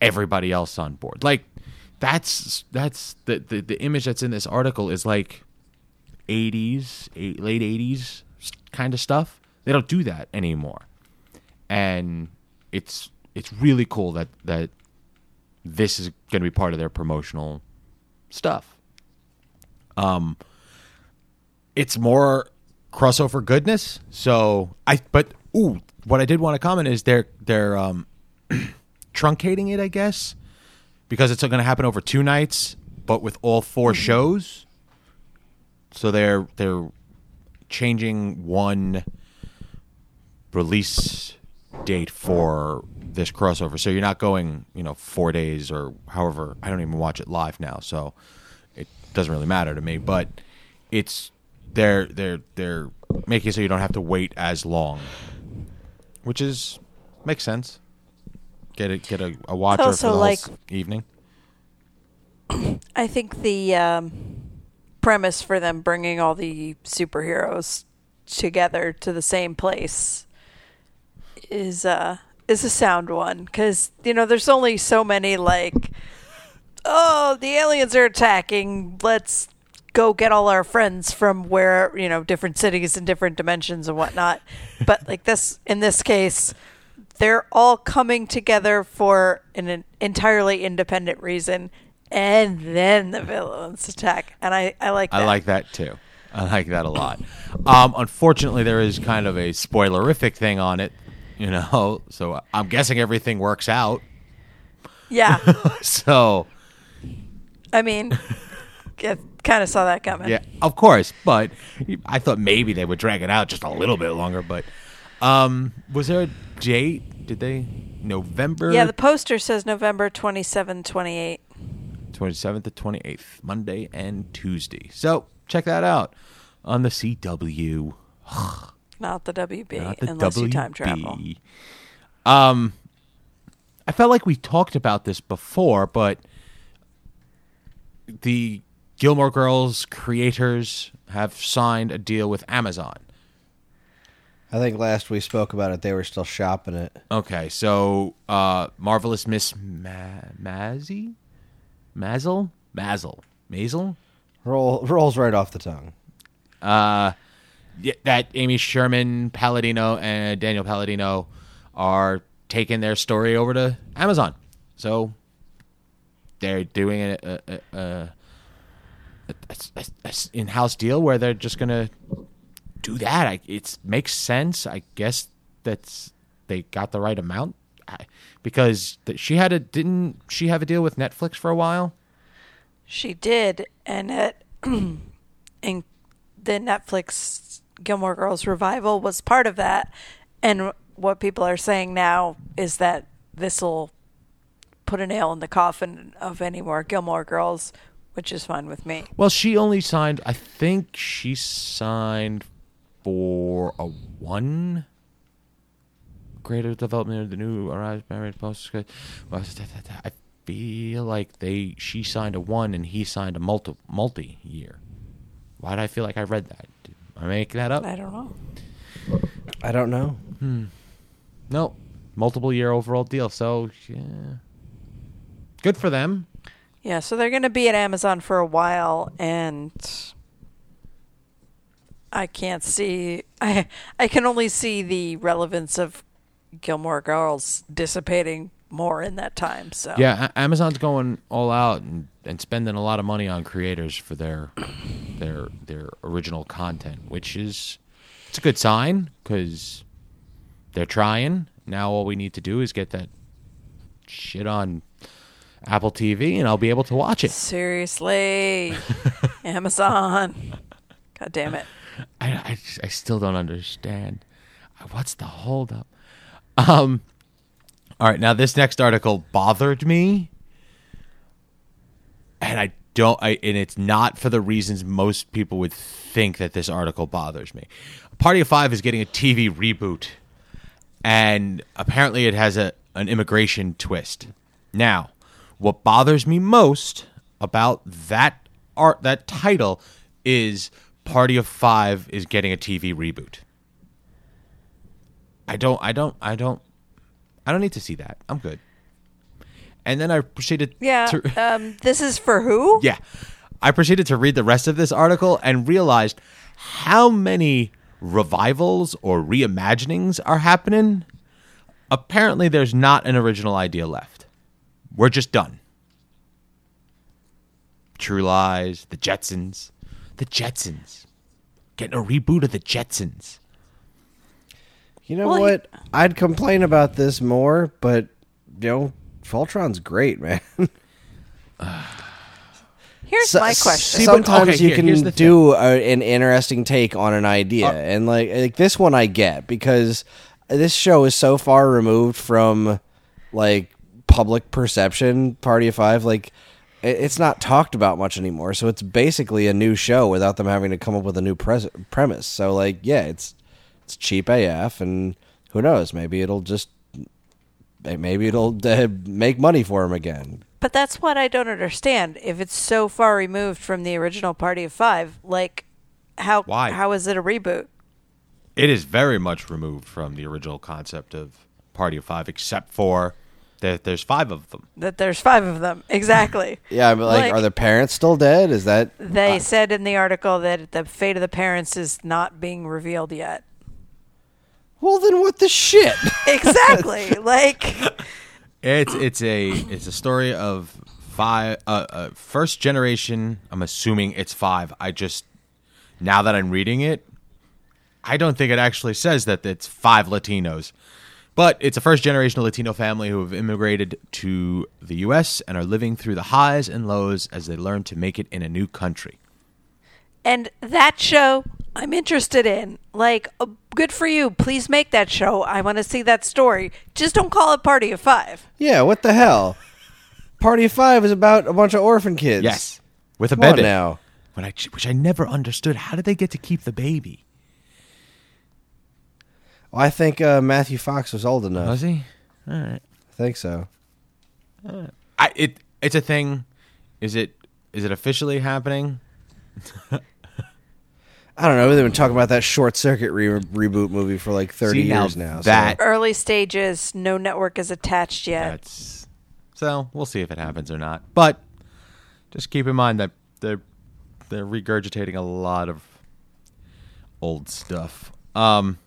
everybody else on board. Like that's that's the the, the image that's in this article is like 80s, eight, late 80s kind of stuff. They don't do that anymore. And it's it's really cool that that this is going to be part of their promotional stuff. Um it's more crossover goodness. So I but ooh, what I did want to comment is they're they're um [clears throat] truncating it, I guess, because it's going to happen over two nights, but with all 4 shows. So they're they're changing one release date for this crossover. So you're not going, you know, four days or however. I don't even watch it live now, so it doesn't really matter to me. But it's they're they're they're making it so you don't have to wait as long, which is makes sense. Get a get a, a watcher for also the whole like- evening. I think the um, premise for them bringing all the superheroes together to the same place is uh is a sound one because you know there's only so many like oh the aliens are attacking let's go get all our friends from where you know different cities and different dimensions and whatnot [laughs] but like this in this case they're all coming together for an, an entirely independent reason and then the villains attack and i i like that I like that too. I like that a lot. Um, unfortunately, there is kind of a spoilerific thing on it, you know. [laughs] So I'm guessing everything works out. yeah [laughs] So i mean kind of saw that coming yeah, of course. But I thought maybe they would drag it out just a little bit longer. But um, was there a date? Did they November? yeah the poster says november 27 28 27th to 28th, Monday and Tuesday. So check that out on the CW. [sighs] not the wb not the unless you time travel Um, I felt like we talked about this before, but the Gilmore Girls creators have signed a deal with Amazon. I think last we spoke about it, they were still shopping it. Okay, so uh, marvelous Miss Ma- Mazzy, Mazel, Mazel, Mazel. Roll rolls right off the tongue. uh, yeah, that Amy Sherman Palladino and Daniel Palladino are taking their story over to Amazon. So they're doing a, a, a, a, in-house deal where they're just gonna do that. It makes sense. I guess that's they got the right amount I, because she had a didn't she have a deal with Netflix for a while? She did, and it, [clears throat] and the Netflix Gilmore Girls revival was part of that. And what people are saying now is that this will put a nail in the coffin of any more Gilmore Girls, which is fine with me. Well, she only signed. I think she signed for a one greater development of the new Arise Married Post. I feel like they she signed a one and he signed a multi multi year. Why did I feel like I read that? Did I make that up? I don't know. I don't know. Hmm. No, multiple year overall deal. So yeah, good for them. Yeah, so they're going to be at Amazon for a while, and I can't see. [laughs] I I can only see the relevance of Gilmore Girls dissipating more in that time. So Yeah, Amazon's going all out and, and spending a lot of money on creators for their their their original content, which is it's a good sign because they're trying. Now all we need to do is get that shit on Apple TV, and I'll be able to watch it. seriously, [laughs] Amazon. God damn it! I, I, I still don't understand. What's the holdup? Um, all right, now this next article bothered me, and I don't. I and it's not for the reasons most people would think that this article bothers me. Party of Five is getting a TV reboot, and apparently it has a an immigration twist. Now, what bothers me most about that art that title is Party of Five is getting a TV reboot. I don't I don't I don't I don't need to see that. I'm good. And then I proceeded Yeah, to [laughs] um, this is for who? yeah. I proceeded to read the rest of this article and realized how many revivals or reimaginings are happening. Apparently, there's not an original idea left. We're just done. True Lies, The Jetsons. The Jetsons. Getting a reboot of The Jetsons. You know Well, he- what? I'd complain about this more, but you know, Voltron's great, man. [sighs] Here's So- my question. See, Sometimes okay, you here- can here's do a, an interesting take on an idea, Uh, and like like this one I get because this show is so far removed from like public perception. Party of Five, like it- it's not talked about much anymore. So it's basically a new show without them having to come up with a new pres- premise. So like, yeah, it's it's cheap AF, and who knows? Maybe it'll just maybe it'll uh, [laughs] make money for him again. But that's what I don't understand. If it's so far removed from the original Party of Five, like how Why? how is it a reboot? It is very much removed from the original concept of Party of Five, except for that there's five of them. That there's five of them [laughs] exactly. [laughs] Yeah, but like, Like- are the parents still dead? Is that They said in the article that the fate of the parents is not being revealed yet. Well? Then what the shit? [laughs] Exactly. like It's it's a it's a story of five uh, uh, first generation. I'm assuming it's five. I just now that I'm reading it, I don't think it actually says that it's five Latinos, but it's a first generation Latino family who have immigrated to the U.S. and are living through the highs and lows as they learn to make it in a new country. and that show I'm interested in. Like uh, good for you. Please make that show. I want to see that story. Just don't call it Party of 5. yeah, what the hell? Party of Five is about a bunch of orphan kids. Yes, with a Come on bed now. When I, which I never understood. How did they get to keep the baby? Well, I think uh, Matthew Fox was old enough. Was he? All right. I think so. I it it's a thing. Is it is it officially happening? [laughs] I don't know. They've been talking about that Short Circuit re- reboot movie for like thirty See, now years now. so- that- Early stages, no network is attached yet. That's so we'll see if it happens or not. But just keep in mind that they're they're regurgitating a lot of old stuff. Um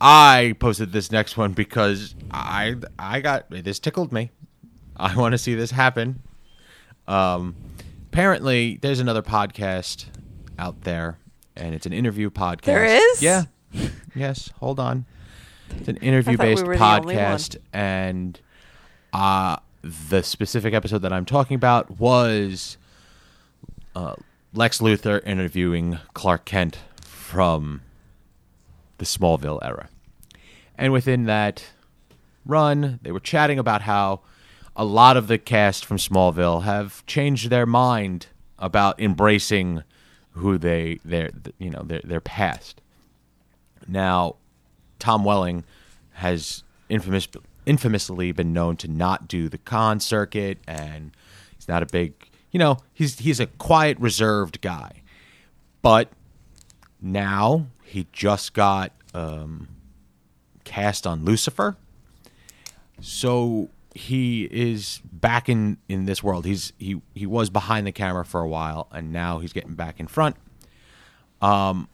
I posted this next one because I I got this tickled me. I want to see this happen. Um apparently there's another podcast out there and it's an interview podcast. There is? Yeah. Yes, hold on. It's an interview based we were the only one. podcast and uh the specific episode that I'm talking about was uh, Lex Luthor interviewing Clark Kent from the Smallville era. And within that run, they were chatting about how a lot of the cast from Smallville have changed their mind about embracing who they their you know their their past. Now, Tom Welling has infamous infamously been known to not do the con circuit and he's not a big you know, he's he's a quiet, reserved guy. But now he just got um, cast on Lucifer, so he is back in in this world. He's he he was behind the camera for a while, and now he's getting back in front. Um,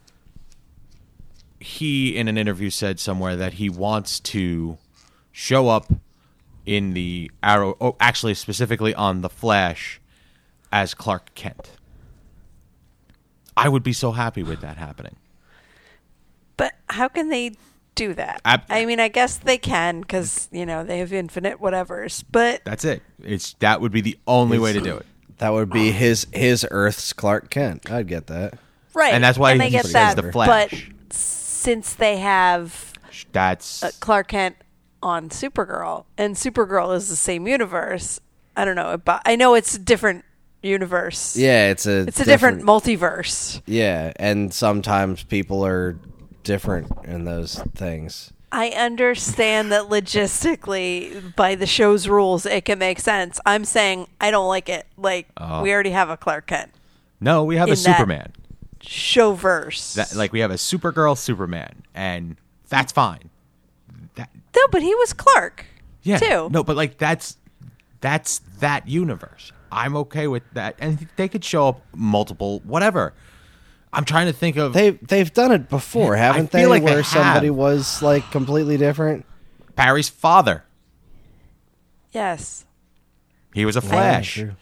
he in an interview said somewhere that he wants to show up in the Arrow, oh, actually specifically on the Flash, as Clark Kent. I would be so happy with that happening. But how can they do that? Ab- I mean, I guess they can because you know they have infinite whatevers. But That's it. It's that would be the only way to do it. That would be his his Earth's Clark Kent. I'd get that. right, And that's why and I he get says that. the Flash. But since they have That's uh, Clark Kent on Supergirl, and Supergirl is the same universe. I don't know, but I know it's a different universe. Yeah, it's a it's a different, multiverse. Yeah, and sometimes people are different in those things. I understand that logistically, by the show's rules, it can make sense. I'm saying I don't like it. Like Oh. we already have a Clark Kent no. We have a in that- Superman. showverse. That like we have a Supergirl, Superman, and that's fine. That no, but he was Clark. yeah. too. No, but like that's that's that universe. I'm okay with that, and they could show up multiple whatever. I'm trying to think of They they've done it before, haven't feel they? like they where somebody have. was like completely different. Barry's father. Yes. He was a Flash. true.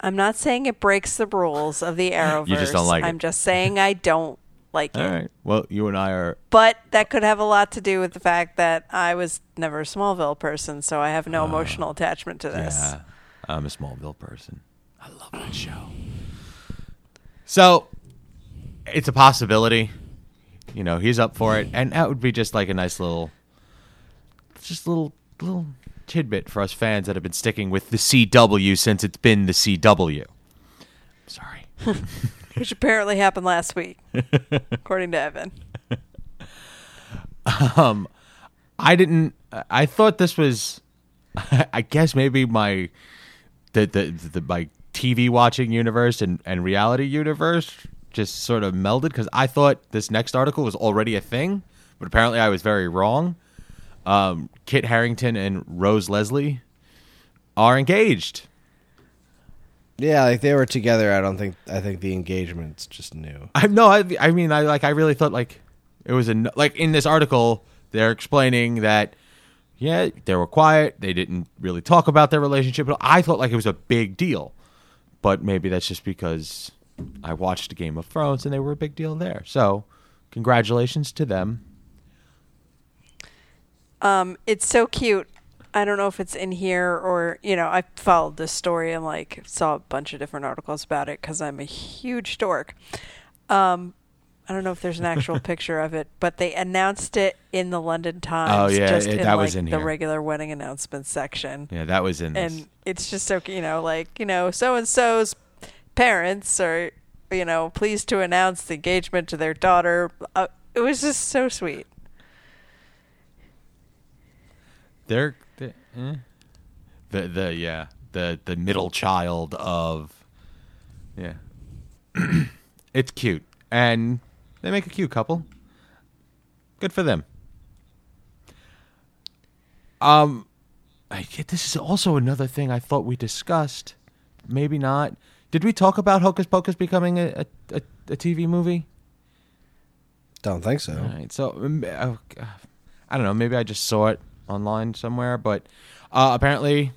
I'm not saying it breaks the rules of the Arrowverse. [laughs] You just don't like it. I'm just saying I don't like All it. right. Well, you and I are. But that could have a lot to do with the fact that I was never a Smallville person, so I have no ah. emotional attachment to this. Yeah, I'm a Smallville person. I love that show. So, it's a possibility. You know, he's up for it, and that would be just like a nice little, just a little little tidbit for us fans that have been sticking with the CW since it's been the CW. Sorry. [laughs] Which apparently happened last week, [laughs] according to Evan. Um, I didn't. I thought this was. [laughs] I guess maybe my the the, the my TV watching universe and and reality universe just sort of melded because I thought this next article was already a thing, but apparently I was very wrong. Um, Kit Harington and Rose Leslie are engaged. Yeah, like they were together. I don't think. I think the engagement's just new. I no, I, I mean, I like, I really thought like it was a like in this article they're explaining that yeah they were quiet, they didn't really talk about their relationship, but I thought like it was a big deal. But maybe that's just because I watched Game of Thrones and they were a big deal there. So congratulations to them. Um, it's so cute. I don't know if it's in here or you know I followed this story and like saw a bunch of different articles about it because I'm a huge dork. Um, I don't know if there's an actual [laughs] picture of it, but they announced it in the London Times. Oh, yeah, just it- in that like was in the here. regular wedding announcement section. Yeah, that was in this. and it's just so you know like you know so and so's parents are you know pleased to announce the engagement to their daughter. Uh, it was just so sweet. They're, they eh. the the yeah the the middle child of yeah. [clears throat] It's cute. And they make a cute couple. Good for them. Um I, get this is also another thing i thought we discussed. Maybe not did we talk about hocus pocus becoming a, a, a, a tv movie Don't think so. all right. So uh, I don't know. Maybe I just saw it online somewhere, but uh, apparently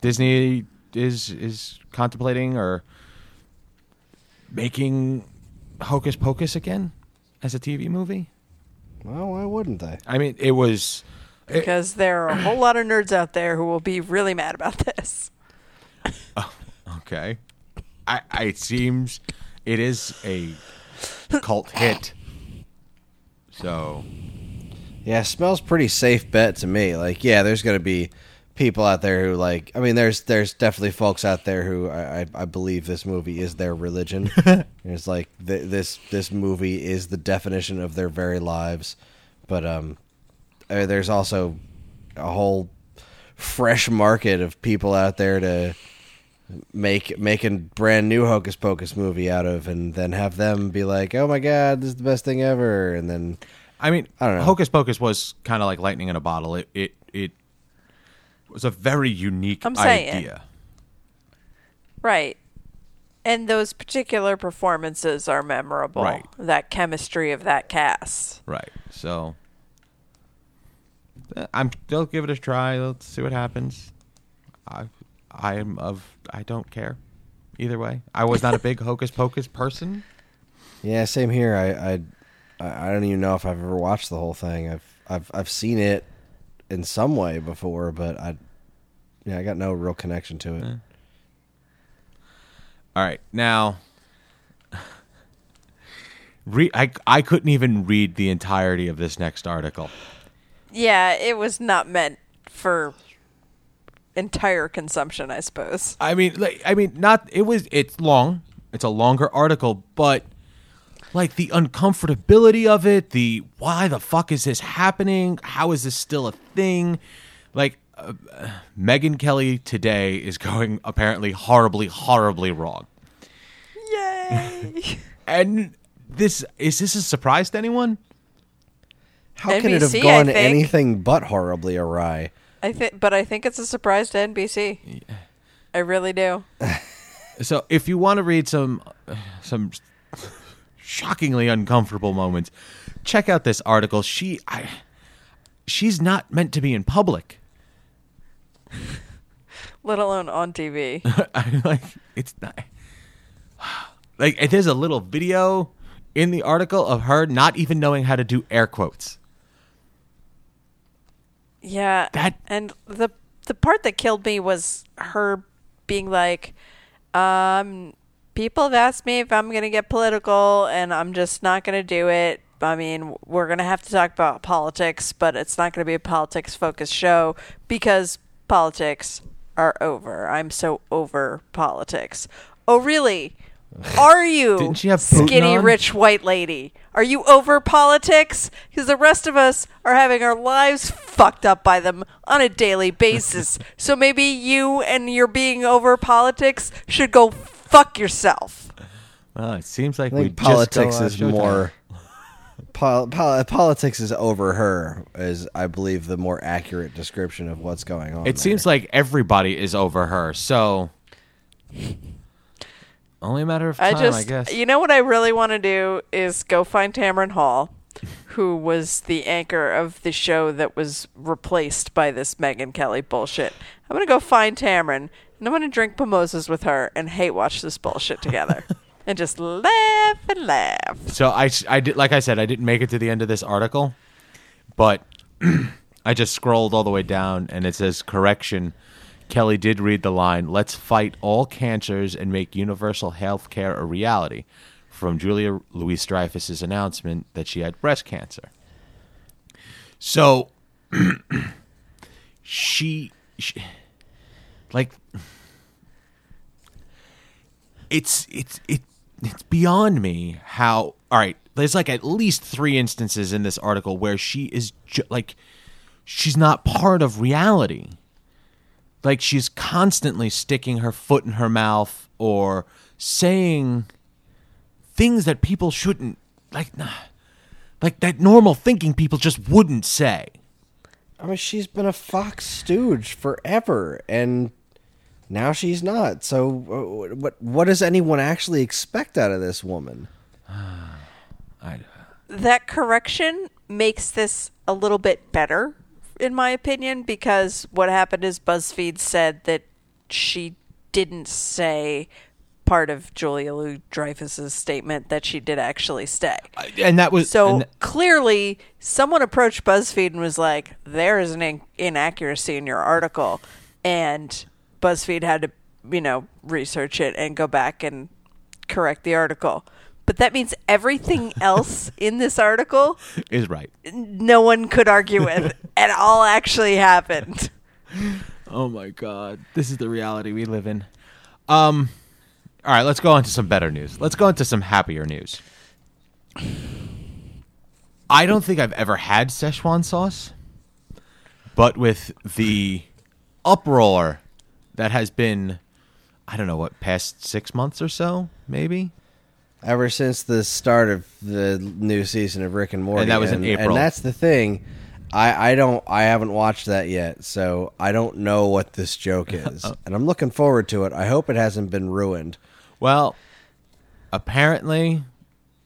Disney is is contemplating or making Hocus Pocus again as a TV movie. Well, why wouldn't they? I mean, it was because there are a whole lot of nerds out there who will be really mad about this [laughs] okay. I, I it seems it is a cult hit. So Yeah, smells pretty safe bet to me. Like, yeah, there's gonna be people out there who like. I mean, there's there's definitely folks out there who I I, I believe this movie is their religion. [laughs] it's like th- this this movie is the definition of their very lives. But um, uh, there's also a whole fresh market of people out there to make make a brand new hocus pocus movie out of and then have them be like oh my god this is the best thing ever and then I mean, I don't know. Hocus Pocus was kind of like lightning in a bottle. It it it was a very unique I'm saying. idea. Right. And those particular performances are memorable. Right. That chemistry of that cast. Right. So I'm still give it a try. Let's see what happens. I I'm of I don't care either way. I was not a big [laughs] Hocus Pocus person. Yeah, same here. I, I I I don't even know if I've ever watched the whole thing. I've I've I've seen it in some way before, but I yeah, I got no real connection to it. All right, now. [laughs] Re- I I couldn't even read the entirety of this next article. Yeah, it was not meant for entire consumption, I suppose. I mean, like, I mean, not it was. It's long. It's a longer article, but like the uncomfortability of it, the why the fuck is this happening? How is this still a thing? Like, uh, Megyn Kelly today is going apparently horribly, horribly wrong. Yay! [laughs] And this is this a surprise to anyone? How can it have gone anything but horribly awry? I think, but I think it's a surprise to NBC. I really do. [laughs] So, if you want to read some uh, some shockingly uncomfortable moments, check out this article. She I she's not meant to be in public. [laughs] Let alone on TV. [laughs] I like it's not like there's a little video in the article of her not even knowing how to do air quotes. Yeah. That- and the the part that killed me was her being like, um, people have asked me if I'm gonna get political, and I'm just not gonna do it. I mean, we're gonna have to talk about politics, but it's not gonna be a politics focused show because politics are over. I'm so over politics. Oh, really? [laughs] Are you? Didn't she have Putin skinny on? rich white lady? Are you over politics? Because the rest of us are having our lives fucked up by them on a daily basis. [laughs] so maybe you and your being over politics should go fuck yourself. Well, it seems like I we think politics just go, uh, is more. [laughs] Pol- pol- politics is over her, is I believe the more accurate description of what's going on. It seems like everybody is over her. So only a matter of I time, just, I guess. you know what I really want to do is go find Tamron Hall, who was the anchor of the show that was replaced by this Megyn Kelly bullshit. I'm gonna go find Tamron and I'm gonna drink mimosas with her and hate watch this bullshit together [laughs] and just laugh and laugh. So I, I did, like I said, I didn't make it to the end of this article, but [clears throat] I just scrolled all the way down, and it says correction. Kelly did read the line, "Let's fight all cancers and make universal health care a reality," from Julia Louis Dreyfus's announcement that she had breast cancer. So [clears throat] she, she like it's it's it it's beyond me how all right there's like at least three instances in this article where she is ju- like she's not part of reality like she's constantly sticking her foot in her mouth or saying things that people shouldn't like nah, like that normal thinking people just wouldn't say I mean, she's been a Fox stooge forever, and now she's not. So, what what does anyone actually expect out of this woman? [sighs] I, That correction makes this a little bit better, in my opinion, because what happened is BuzzFeed said that she didn't say part of Julia Louis Dreyfus's statement that she did actually stay. and that was So th- clearly, someone approached BuzzFeed and was like, "There is an in- inaccuracy in your article," and BuzzFeed had to, you know, research it and go back and correct the article. But that means everything [laughs] else in this article, is right no one could argue with, [laughs] and all actually happened. Oh my god, this is the reality we live in. Um, all right, let's go on to some better news. Let's go into some happier news. I don't think I've ever had Szechuan sauce, but with the uproar that has been, I don't know what, past six months or so, maybe. Ever since the start of the new season of Rick and Morty, And that was in April. and that's the thing. I, I don't I haven't watched that yet, so I don't know what this joke [laughs] is, and I'm looking forward to it. I hope it hasn't been ruined. Well, apparently,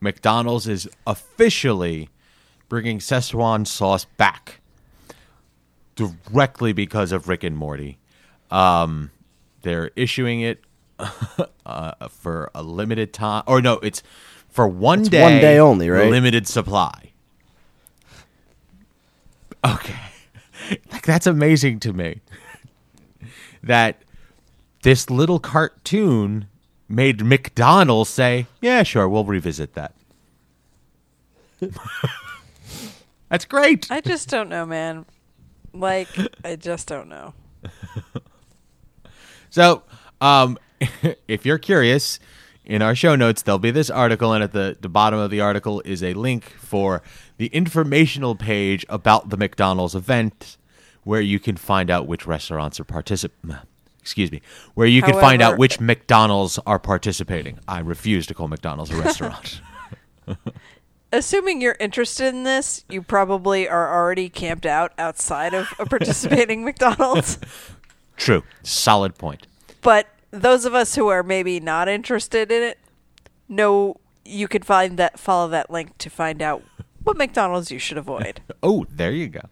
McDonald's is officially bringing Szechuan sauce back directly because of Rick and Morty. Um, they're issuing it [laughs] uh, for a limited time, or no, it's for one It's day, one day only, right? Limited supply. Okay, [laughs] like that's amazing to me. [laughs] that this little cartoon made McDonald's say, "Yeah, sure, we'll revisit that." That's great. I just don't know, man. Like, I just don't know. So, um, [laughs] if you're curious, in our show notes there'll be this article, and at the the bottom of the article is a link for the informational page about the McDonald's event, where you can find out which restaurants are particip. [sighs] Excuse me, where you can find out which McDonald's are participating. I refuse to call McDonald's a restaurant. [laughs] Assuming you're interested in this, you probably are already camped out outside of a participating [laughs] McDonald's. True, solid point. But those of us who are maybe not interested in it know you can find that follow that link to find out what McDonald's you should avoid. [laughs] Oh, there you go.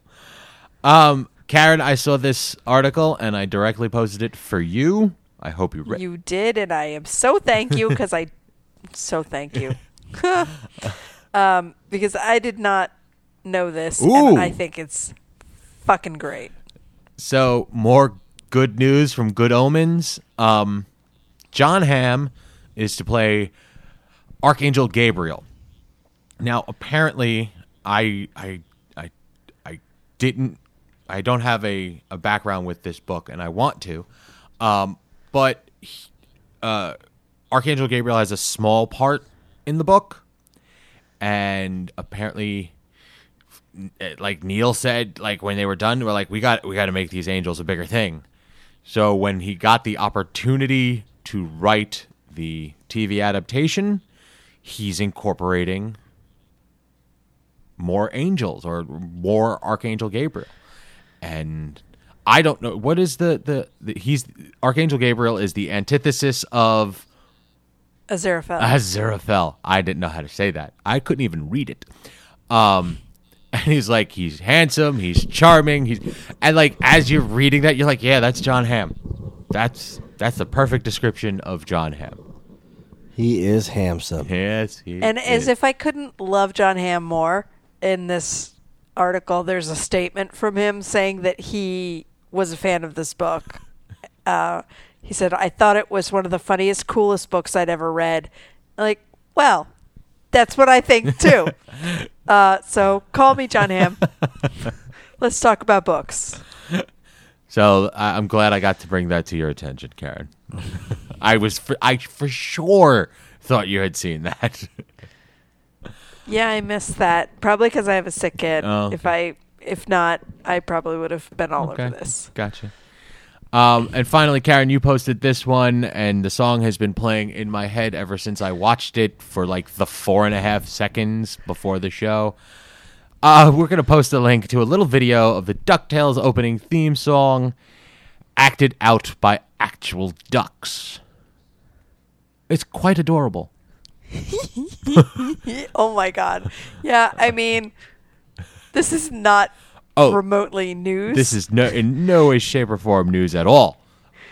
Um, Karen, I saw this article and I directly posted it for you. I hope you read. You did, and I am so thank you because I so thank you. [laughs] [laughs] um, because I did not know this, Ooh. and I think it's fucking great. So more good news from Good Omens. Um, John Hamm is to play Archangel Gabriel. Now, apparently, I I I I didn't I don't have a, a background with this book, and I want to, um, but he- uh, Archangel Gabriel has a small part in the book, and apparently uh, like Neil said, like when they were done, we're like, we got we got to make these angels a bigger thing. So when he got the opportunity to write the TV adaptation, he's incorporating more angels or more Archangel Gabriel, and I don't know what is the the, the he's Archangel Gabriel is the antithesis of Aziraphale. Aziraphale. I didn't know how to say that. I couldn't even read it. Um, [laughs] and he's like, he's handsome, he's charming, he's and like as you're reading that, you're like, yeah, that's John Hamm. That's that's the perfect description of John Hamm. He is handsome. Yes, he and as if I couldn't love John Hamm more, in this article, there's a statement from him saying that he was a fan of this book. [laughs] Uh, he said, I thought it was one of the funniest, coolest books I'd ever read. Like, well, that's what I think too. [laughs] uh, so call me John Hamm. [laughs] Let's talk about books. So I, I'm glad I got to bring that to your attention, Karen. [laughs] I was for, I for sure thought you had seen that. Yeah, I missed that. Probably because I have a sick kid. Oh, If I, if not, I probably would have been all Okay. over this. Gotcha. Um, and finally, Karen, you posted this one, and the song has been playing in my head ever since I watched it for like the four and a half seconds before the show. Uh, we're going to post a link to a little video of the DuckTales opening theme song, acted out by actual ducks. It's quite adorable. [laughs] Oh my god. Yeah, I mean, this is not Oh. remotely news. This is no in no way, shape, or form news at all,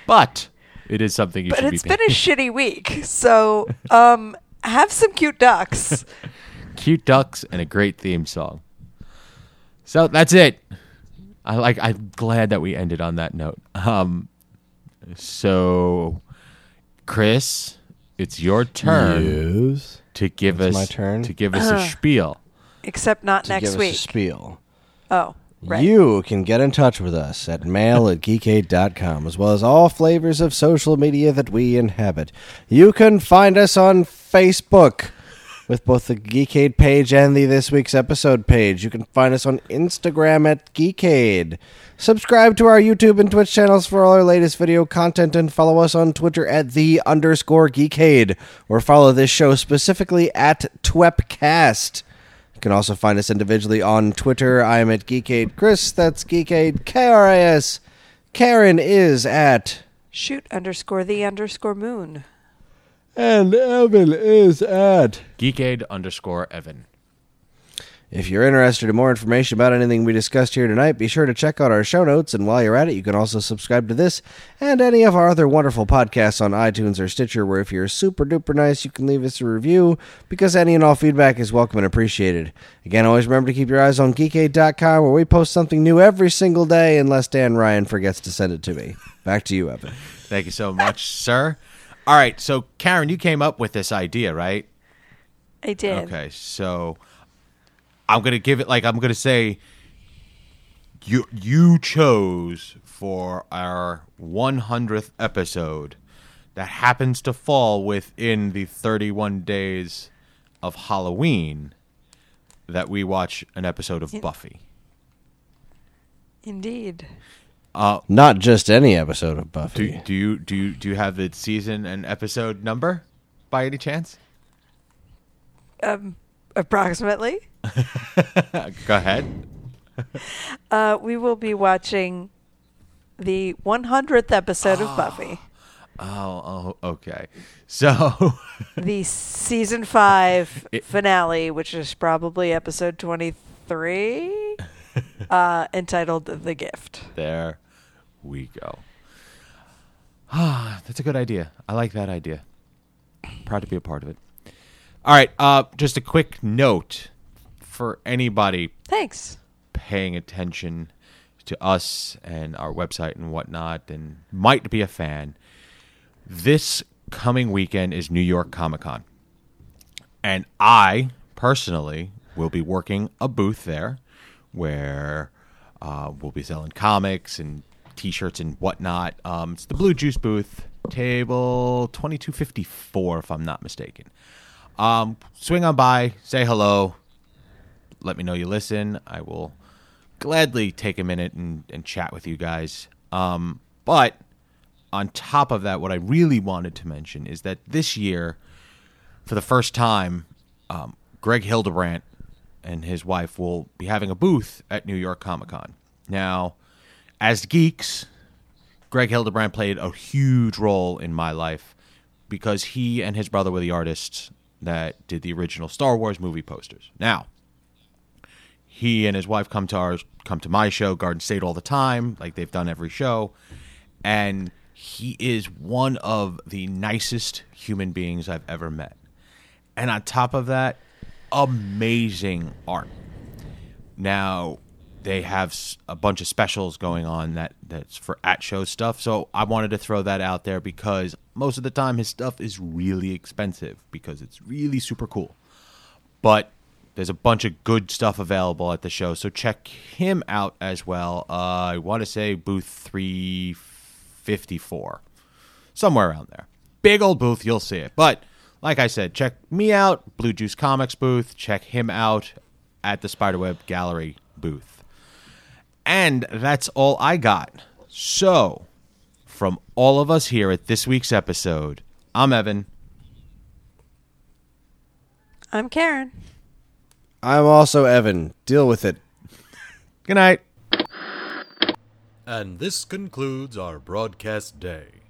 but it is something you should do. but it's been a [laughs] shitty week. So, um, have some cute ducks. [laughs] cute ducks and a great theme song. So that's it. I like. I'm glad that we ended on that note. Um, so, Chris, it's your turn Yes. to give It's us my turn? to give us a spiel. Except not To next give week. us a spiel. oh, right. You can get in touch with us at mail at geekade.com, as well as all flavors of social media that we inhabit. You can find us on Facebook with both the Geekade page and the This Week's Episode page. You can find us on Instagram at Geekade. Subscribe to our YouTube and Twitch channels for all our latest video content and follow us on Twitter at the underscore Geekade or follow this show specifically at Twepcast. Can also find us individually on Twitter. I am at Geekade Chris. That's Geekade K R I S. Karen is at. Shoot underscore the underscore moon. And Evan is at. Geekade underscore Evan. If you're interested in more information about anything we discussed here tonight, be sure to check out our show notes. And while you're at it, you can also subscribe to this and any of our other wonderful podcasts on iTunes or Stitcher, where if you're super duper nice, you can leave us a review because any and all feedback is welcome and appreciated. Again, always remember to keep your eyes on geekade.com, where we post something new every single day, unless Dan Ryan forgets to send it to me. Back to you, Evan. [laughs] Thank you so much, sir. All right, so Karen, you came up with this idea, right? I did. Okay, so I'm gonna give it like I'm gonna say you you chose for our 100th episode that happens to fall within the 31 days of Halloween that we watch an episode of Buffy. Indeed. Not just any episode of Do, Buffy. do you do you do you have the season and episode number by any chance? Um, approximately. [laughs] Go ahead. Uh, we will be watching the 100th episode of Buffy, Oh, oh, okay. So [laughs] the season five It- finale, which is probably episode 23, [laughs] uh, entitled "The Gift." There we go. Ah, [sighs] that's a good idea. I like that idea. Proud to be a part of it. All right, uh, just a quick note for anybody Thanks. paying attention to us and our website and whatnot and might be a fan. This coming weekend is New York Comic Con. And I personally will be working a booth there where uh, we'll be selling comics and t shirts and whatnot. Um, it's the Blue Juice booth, table 2254, if I'm not mistaken. Um, swing on by, say hello, let me know you listen. I will gladly take a minute and, and chat with you guys. Um, but on top of that, what I really wanted to mention is that this year, for the first time, um, Greg Hildebrandt and his wife will be having a booth at New York Comic Con. Now, as geeks, Greg Hildebrandt played a huge role in my life because he and his brother were the artists that did the original Star Wars movie posters. Now, he and his wife come to our come to my show Garden State all the time, like they've done every show, and he is one of the nicest human beings I've ever met. And on top of that, amazing art. Now they have a bunch of specials going on that that's for at show stuff. So I wanted to throw that out there because most of the time his stuff is really expensive because it's really super cool. But there's a bunch of good stuff available at the show, so check him out as well. Uh, I want to say booth 354, somewhere around there. Big old booth, you'll see it. But like I said, check me out, Blue Juice Comics booth. Check him out at the Spiderweb Gallery booth. And that's all I got. So, from all of us here at this week's episode, I'm Evan. I'm Karen. I'm also Evan. Deal with it. Good night. And this concludes our broadcast day.